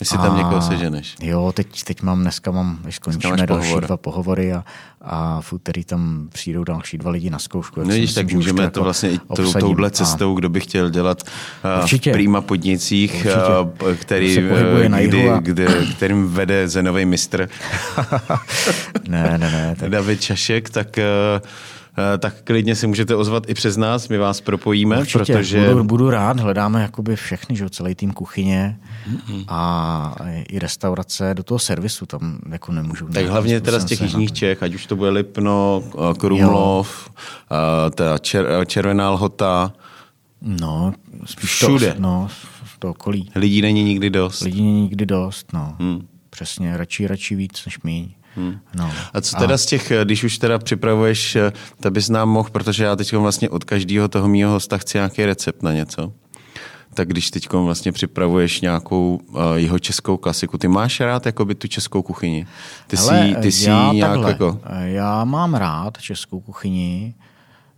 Jestli tam někoho seženeš. Jo, teď, teď mám, dneska mám, když skončíme další pohovor. dva pohovory a, a v úterý tam přijdou další dva lidi na zkoušku. No vidíš, tak můžeme to, jako vlastně i tou, touhle cestou, a... kdo by chtěl dělat Určitě. v prýma podnicích, Určitě. který, kdy, a... kdy, kterým vede zenový mistr. ne, ne, ne. Tak... David Čašek, tak Eh, tak klidně si můžete ozvat i přes nás, my vás propojíme, Určitě, protože... Budu, budu rád, hledáme jakoby všechny, že celý tým kuchyně a i restaurace do toho servisu tam jako nemůžu. Tak hlavně teda z těch jižních Čech, ať už to bude Lipno, eh, Krumlov, eh, ta čer, Červená lhota. No, všude. To, no, to okolí. Lidí není nikdy dost. Lidí není nikdy dost, no. Hmm. Přesně, radši, radši víc než míň. Hmm. No. A co teda a... z těch, když už teda připravuješ, tak bys nám mohl, protože já teď vlastně od každého toho mýho hosta chci nějaký recept na něco. Tak když teď vlastně připravuješ nějakou uh, jeho českou klasiku, ty máš rád jakoby tu českou kuchyni? Ty Hele, si, ty si já nějak takhle, jako... Já mám rád českou kuchyni,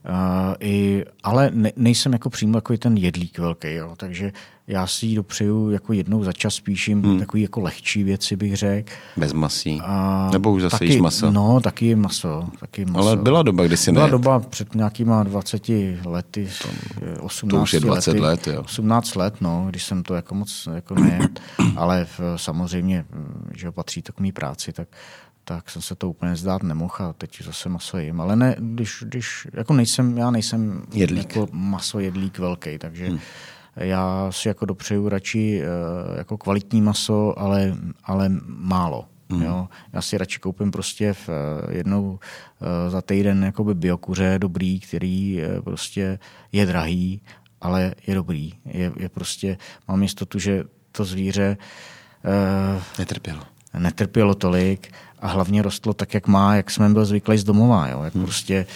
Uh, i, ale ne, nejsem jako přímo jako ten jedlík velký, jo. takže já si ji dopřeju jako jednou za čas spíším hmm. takový jako lehčí věci, bych řekl. Bez masí. A Nebo už zase taky, maso. No, taky maso, taky maso. Ale byla doba, kdy si Byla doba před nějakýma 20 lety, 18 to už je 20 lety, let, jo. 18 let, no, když jsem to jako moc jako nejet, ale v, samozřejmě, že patří to k mý práci, tak tak jsem se to úplně zdát nemohl a teď zase maso jim. Ale ne, když, když jako nejsem, já nejsem jedlík. jako maso jedlík velký, takže hmm. já si jako dopřeju radši uh, jako kvalitní maso, ale, ale málo. Hmm. Jo? Já si radši koupím prostě v, uh, jednou uh, za týden jakoby biokuře dobrý, který prostě je drahý, ale je dobrý. Je, je prostě, mám jistotu, že to zvíře uh, netrpělo. Netrpělo tolik a hlavně rostlo tak, jak má, jak jsme byl zvyklí z domova. Jo? Jak hmm. prostě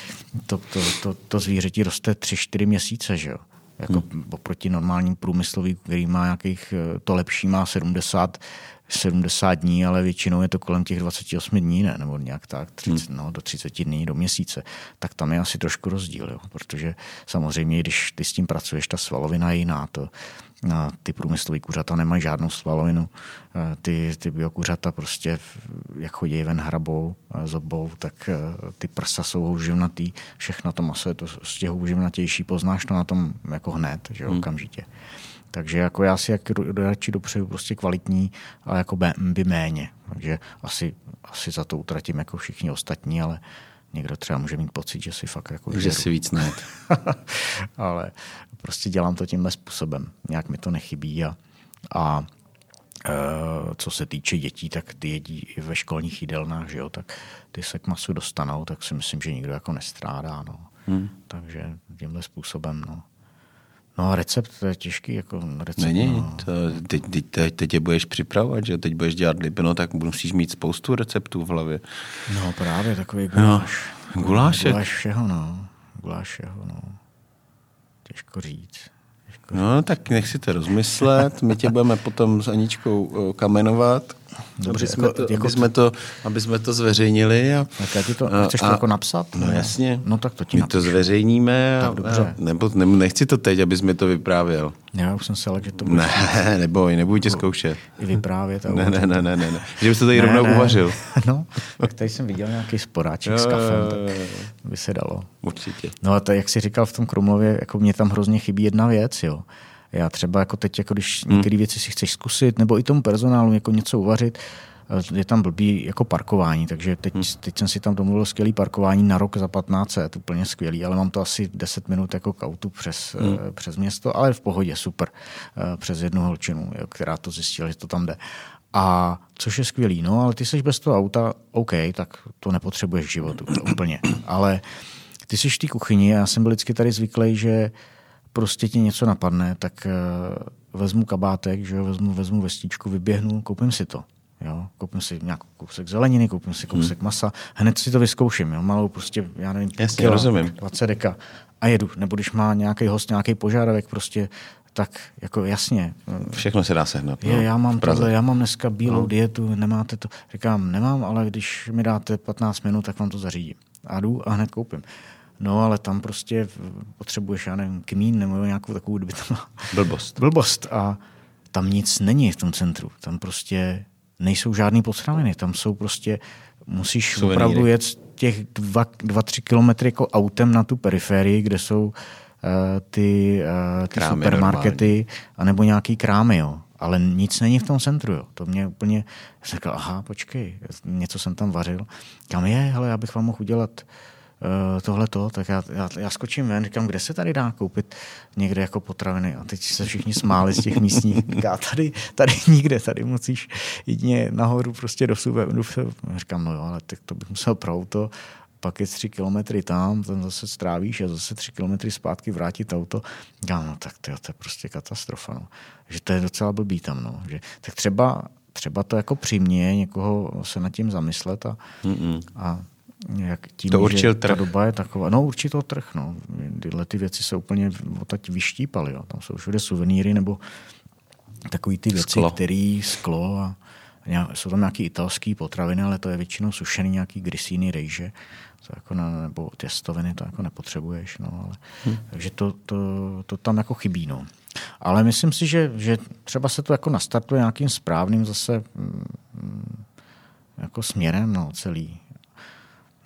to, to, to, to zvířeti roste 3-4 měsíce. Že jo? Jako hmm. oproti normálním průmyslový, který má nějakých, eh, to lepší má 70, 70 dní, ale většinou je to kolem těch 28 dní, ne? nebo nějak tak, 30, hmm. no, do 30 dní, do měsíce. Tak tam je asi trošku rozdíl, jo? protože samozřejmě, když ty s tím pracuješ, ta svalovina je jiná. To, ty průmyslové kuřata nemají žádnou svalovinu. Ty, ty biokuřata prostě, jak chodí ven hrabou, zobou, tak ty prsa jsou houživnatý, všechno to maso je to z těch houživnatější, poznáš to na tom jako hned, že hmm. okamžitě. Takže jako já si jak radši dopřeju prostě kvalitní, ale jako by méně. Takže asi, asi za to utratím jako všichni ostatní, ale někdo třeba může mít pocit, že si fakt jako Že si víc ne. ale prostě dělám to tímhle způsobem. Nějak mi to nechybí a, a e, co se týče dětí, tak ty jedí i ve školních jídelnách, že jo, tak ty se k masu dostanou, tak si myslím, že nikdo jako nestrádá, no. Hmm. Takže tímhle způsobem, no. No a recept, to je těžký, jako recept. Není, no. to, teď, teď, teď, teď je budeš připravovat, že teď budeš dělat lipino, tak musíš mít spoustu receptů v hlavě. No právě, takový guláš. No, gulášek. Guláš všeho, no. Guláš všeho, no. Těžko říct. No, tak nech si to rozmyslet. My tě budeme potom s Aničkou eh, kamenovat. Dobře, aby, jsme jako, to, jako aby, jsme to, aby jsme to zveřejnili. A, tak já ti to, a, chceš to a, jako napsat? No ne? jasně. No tak to ti My napíš. to zveřejníme. Tak dobře. A, nebo ne, nechci to teď, abys mi to vyprávěl. Já už jsem se ale, že to bude. Ne, neboj, nebudu tě zkoušet. I vyprávět. A ne, ne, ne, ne, ne, ne. Že bys to tady ne, rovnou ne. uvařil. No, tak tady jsem viděl nějaký sporáček jo, s kafem, tak by se dalo. Určitě. No a to, jak jsi říkal v tom Krumlově, jako mě tam hrozně chybí jedna věc, jo. Já třeba jako teď, jako když hmm. některé věci si chceš zkusit, nebo i tomu personálu jako něco uvařit, je tam blbý jako parkování, takže teď, hmm. teď jsem si tam domluvil skvělý parkování na rok za 15 let, úplně skvělý, ale mám to asi 10 minut jako k autu přes, hmm. uh, přes město, ale v pohodě, super, uh, přes jednu holčinu, jo, která to zjistila, že to tam jde. A což je skvělý, no, ale ty jsi bez toho auta, OK, tak to nepotřebuješ v životu, to úplně. Ale ty jsi v té kuchyni já jsem byl vždycky tady zvyklý, že prostě ti něco napadne, tak uh, vezmu kabátek, že jo, vezmu, vezmu vestičku, vyběhnu, koupím si to. Jo, koupím si nějaký kousek zeleniny, koupím si kousek hmm. masa, hned si to vyzkouším, jo, malou prostě, já nevím, Jasně, kilo, rozumím. 20 deka a jedu. Nebo když má nějaký host nějaký požádavek, prostě tak jako jasně. Všechno se dá sehnat. Je, no, já, mám tohle, já mám dneska bílou no. dietu, nemáte to. Říkám, nemám, ale když mi dáte 15 minut, tak vám to zařídím. A jdu a hned koupím. No, ale tam prostě potřebuješ, já nevím, kmín nebo nějakou takovou, kdyby tam Blbost. Blbost. A tam nic není v tom centru. Tam prostě nejsou žádný potraviny. Tam jsou prostě, musíš Suveníry. opravdu jet těch dva, dva, tři kilometry jako autem na tu periferii, kde jsou uh, ty, uh, ty krámy supermarkety, normální. anebo nějaký krámy, jo. Ale nic není v tom centru, jo. To mě úplně, říkal, aha, počkej, něco jsem tam vařil. Kam je, ale já bych vám mohl udělat uh, tohleto, tak já, já, já skočím ven, říkám, kde se tady dá koupit někde jako potraviny. A teď se všichni smáli z těch místních. Říká, tady, tady nikde, tady musíš jedině nahoru prostě do sube. Říkám, no jo, ale tak to bych musel pro auto pak je tři kilometry tam, tam zase strávíš a zase tři kilometry zpátky vrátit auto. Já, no tak to, to je prostě katastrofa. No. Že to je docela blbý tam. No. Že, tak třeba, třeba to jako přimě někoho se nad tím zamyslet a, a jak tím, to určil že trh. ta doba je taková. No určitě trh. No. Tyhle ty věci se úplně odtať vyštípaly. Jo. Tam jsou všude suvenýry nebo takové ty věci, které sklo a jsou tam nějaké italské potraviny, ale to je většinou sušený nějaký grissini, rejže, to jako na, nebo těstoviny, to jako nepotřebuješ. No, ale, hmm. Takže to, to, to, tam jako chybí. No. Ale myslím si, že, že třeba se to jako nastartuje nějakým správným zase mm, jako směrem no, celý.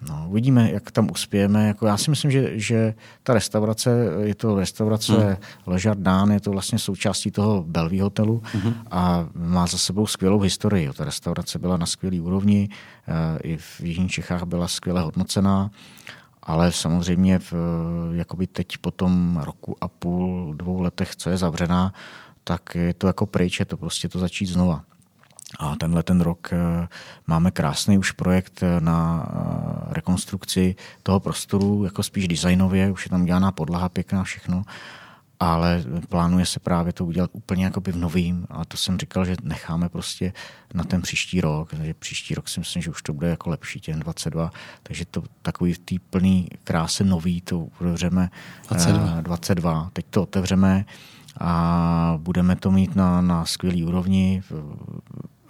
No, uvidíme, jak tam uspějeme. Jako já si myslím, že, že ta restaurace, je to restaurace mm. Le Jardin, je to vlastně součástí toho Belví hotelu mm. a má za sebou skvělou historii. Ta restaurace byla na skvělé úrovni, eh, i v Jižních Čechách byla skvěle hodnocená, ale samozřejmě v, jakoby teď po tom roku a půl, dvou letech, co je zavřená, tak je to jako pryč, je to prostě to začít znova. A tenhle ten rok eh, máme krásný už projekt eh, na eh, rekonstrukci toho prostoru, jako spíš designově, už je tam dělaná podlaha pěkná, všechno, ale plánuje se právě to udělat úplně jakoby v novým a to jsem říkal, že necháme prostě na ten příští rok, takže příští rok si myslím, že už to bude jako lepší, těm 22, takže to takový v té plný kráse nový to otevřeme 22. 22. Teď to otevřeme a budeme to mít na, na skvělý úrovni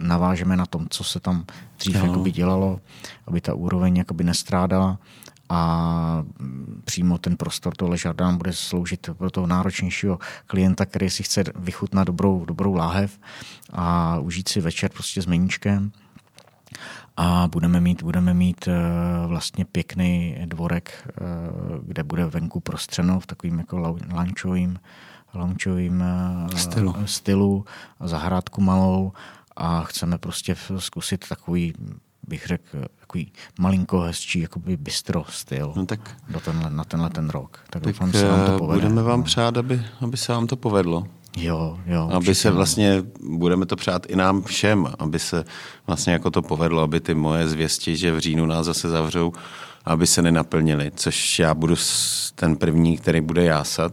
navážeme na tom, co se tam dřív no. jakoby dělalo, aby ta úroveň jakoby nestrádala a přímo ten prostor toho Ležardán bude sloužit pro toho náročnějšího klienta, který si chce vychutnat dobrou, dobrou láhev a užít si večer prostě s meníčkem a budeme mít, budeme mít eh, vlastně pěkný dvorek, eh, kde bude venku prostřeno v takovým jako launchovým, launchovým eh, stylu. stylu, zahrádku malou a chceme prostě zkusit takový, bych řekl, takový malinko hezčí, jakoby bistro styl no tak, do tenhle, na tenhle ten rok. Tak, tak doufám, se vám to eh, povede. Budeme vám no. přát, aby, aby se vám to povedlo. Jo, jo. Aby se vlastně, budeme to přát i nám všem, aby se vlastně jako to povedlo, aby ty moje zvěsti, že v říjnu nás zase zavřou, aby se nenaplnily, což já budu ten první, který bude jásat,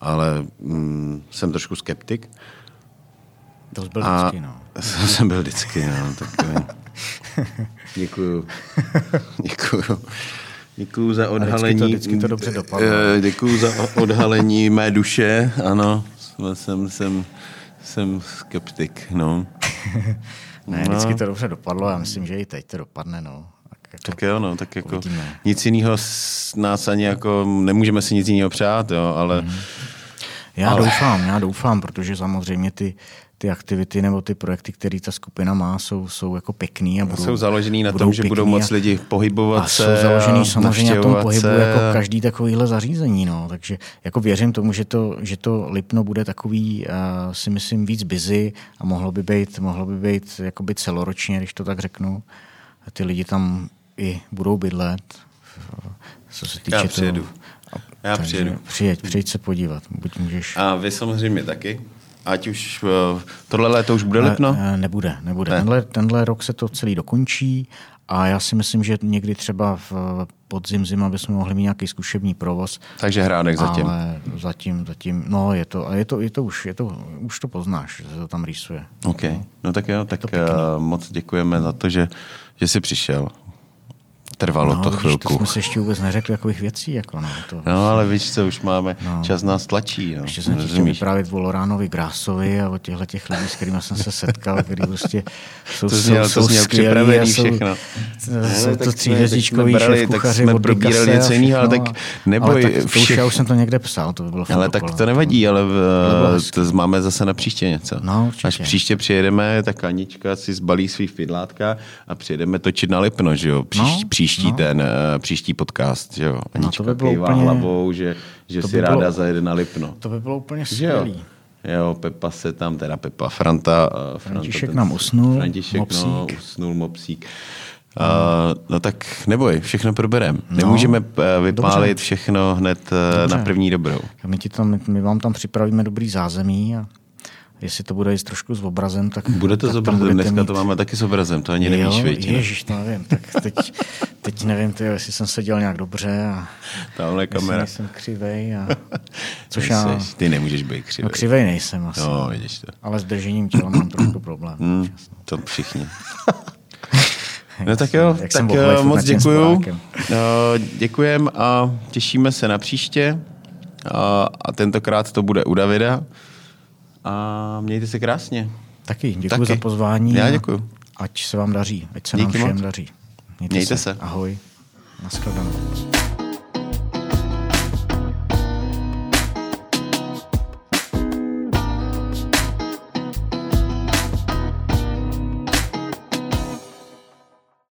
ale mm, jsem trošku skeptik. To byl vždycky, no. Jsem byl vždycky, no. Tak, děkuju. děkuju. Děkuju za odhalení. Vždycky to, vždycky to dobře dopadlo. Eh, děkuju za odhalení mé duše, ano. Jsem, jsem, jsem skeptik, no. ne, no. vždycky to dobře dopadlo, já myslím, že i teď to dopadne, no. Tak, jako, tak jo, no, tak jako uvidíme. nic jiného s nás ani jako, nemůžeme si nic jiného přát, jo, ale... Mm. Já ale... doufám, já doufám, protože samozřejmě ty, ty aktivity nebo ty projekty, které ta skupina má, jsou, jsou jako pěkný a budou, jsou založený na tom, že budou moc lidi pohybovat a se. jsou založený samozřejmě na tom pohybu se. jako každý takovýhle zařízení. No. Takže jako věřím tomu, že to, že to Lipno bude takový, uh, si myslím, víc busy a mohlo by být, mohlo by být jakoby celoročně, když to tak řeknu. A ty lidi tam i budou bydlet. Co se týče Já přijedu. Toho. Já přijedu. Přijeď, přijeď se podívat. Buď můžeš... A vy samozřejmě taky. Ať už uh, tohle léto už bude Lipno? Ne, nebude, nebude. Ne. Tenhle, tenhle rok se to celý dokončí a já si myslím, že někdy třeba v podzim, zima bychom mohli mít nějaký zkušební provoz. Takže hrádek zatím. Ale zatím, zatím, no je to, a je to, je to už, je to, už to poznáš, že se to tam rýsuje. OK, no tak jo, tak uh, moc děkujeme za to, že, že jsi přišel. Trvalo no, to chvilku. To jsme se ještě vůbec neřekli takových věcí. Jako no, to, No, ale víš co, už máme, No. čas nás tlačí. No. ještě jsem ti chtěl vyprávět o Loránovi Grásovi a o těchto těch lidí, s kterými jsem se setkal, který prostě jsou, To to jsou, jsou znělo skvělí a jsou, všechno. jsou to jsme brali- šéf kuchaři jsme od probírali něco jiného, ale tak neboj, ale tak to už všech- já už jsem to někde psal, to by bylo Ale tak to nevadí, ale to máme zase na příště něco. No, určitě. Až příště přijedeme, tak Anička si zbalí svý fidlátka a přijedeme točit na Lipno, že jo? Příští, No, příští no. ten, eh, příští podcast, že jo? Anička by bylo úplně- hlavou, že, že to si by bylo- ráda zajede na Lipno. To by bylo úplně skvělý. Jo, Pepa se tam, teda Pepa, Franta. eh, Franta František ten- nám usnul, František, no, mopsík. usnul, mopsík. Uh, no tak neboj, všechno proberem. Nemůžeme eh, vypálit Dobře. všechno hned Dobře. na první dobrou. My, ti tam, my, my vám tam připravíme dobrý zázemí a jestli to bude i trošku s obrazem, tak Bude to tak s obrazem, dneska mít- to máme taky s obrazem, to ani nevíš, jo, většina. ježiš, to nevím. Tak teď, teď nevím, ty, jestli jsem seděl nějak dobře a Tamhle kamera. nejsem křivej. A, což já, ty nemůžeš být křivý. no, křivej nejsem asi. No, vidíš to. Ale s držením těla mám trošku problém. Hmm, to všichni. No tak jo, Jak jsem tak oblej eh, moc děkuju. Eh, Děkujem a těšíme se na příště. A tentokrát to bude u Davida. A mějte se krásně. Taky děkuji Taky. za pozvání. Já a děkuju. Ať se vám daří, ať se Díky nám všem moc. daří. Mějte se. Ahoj. Naschledanou.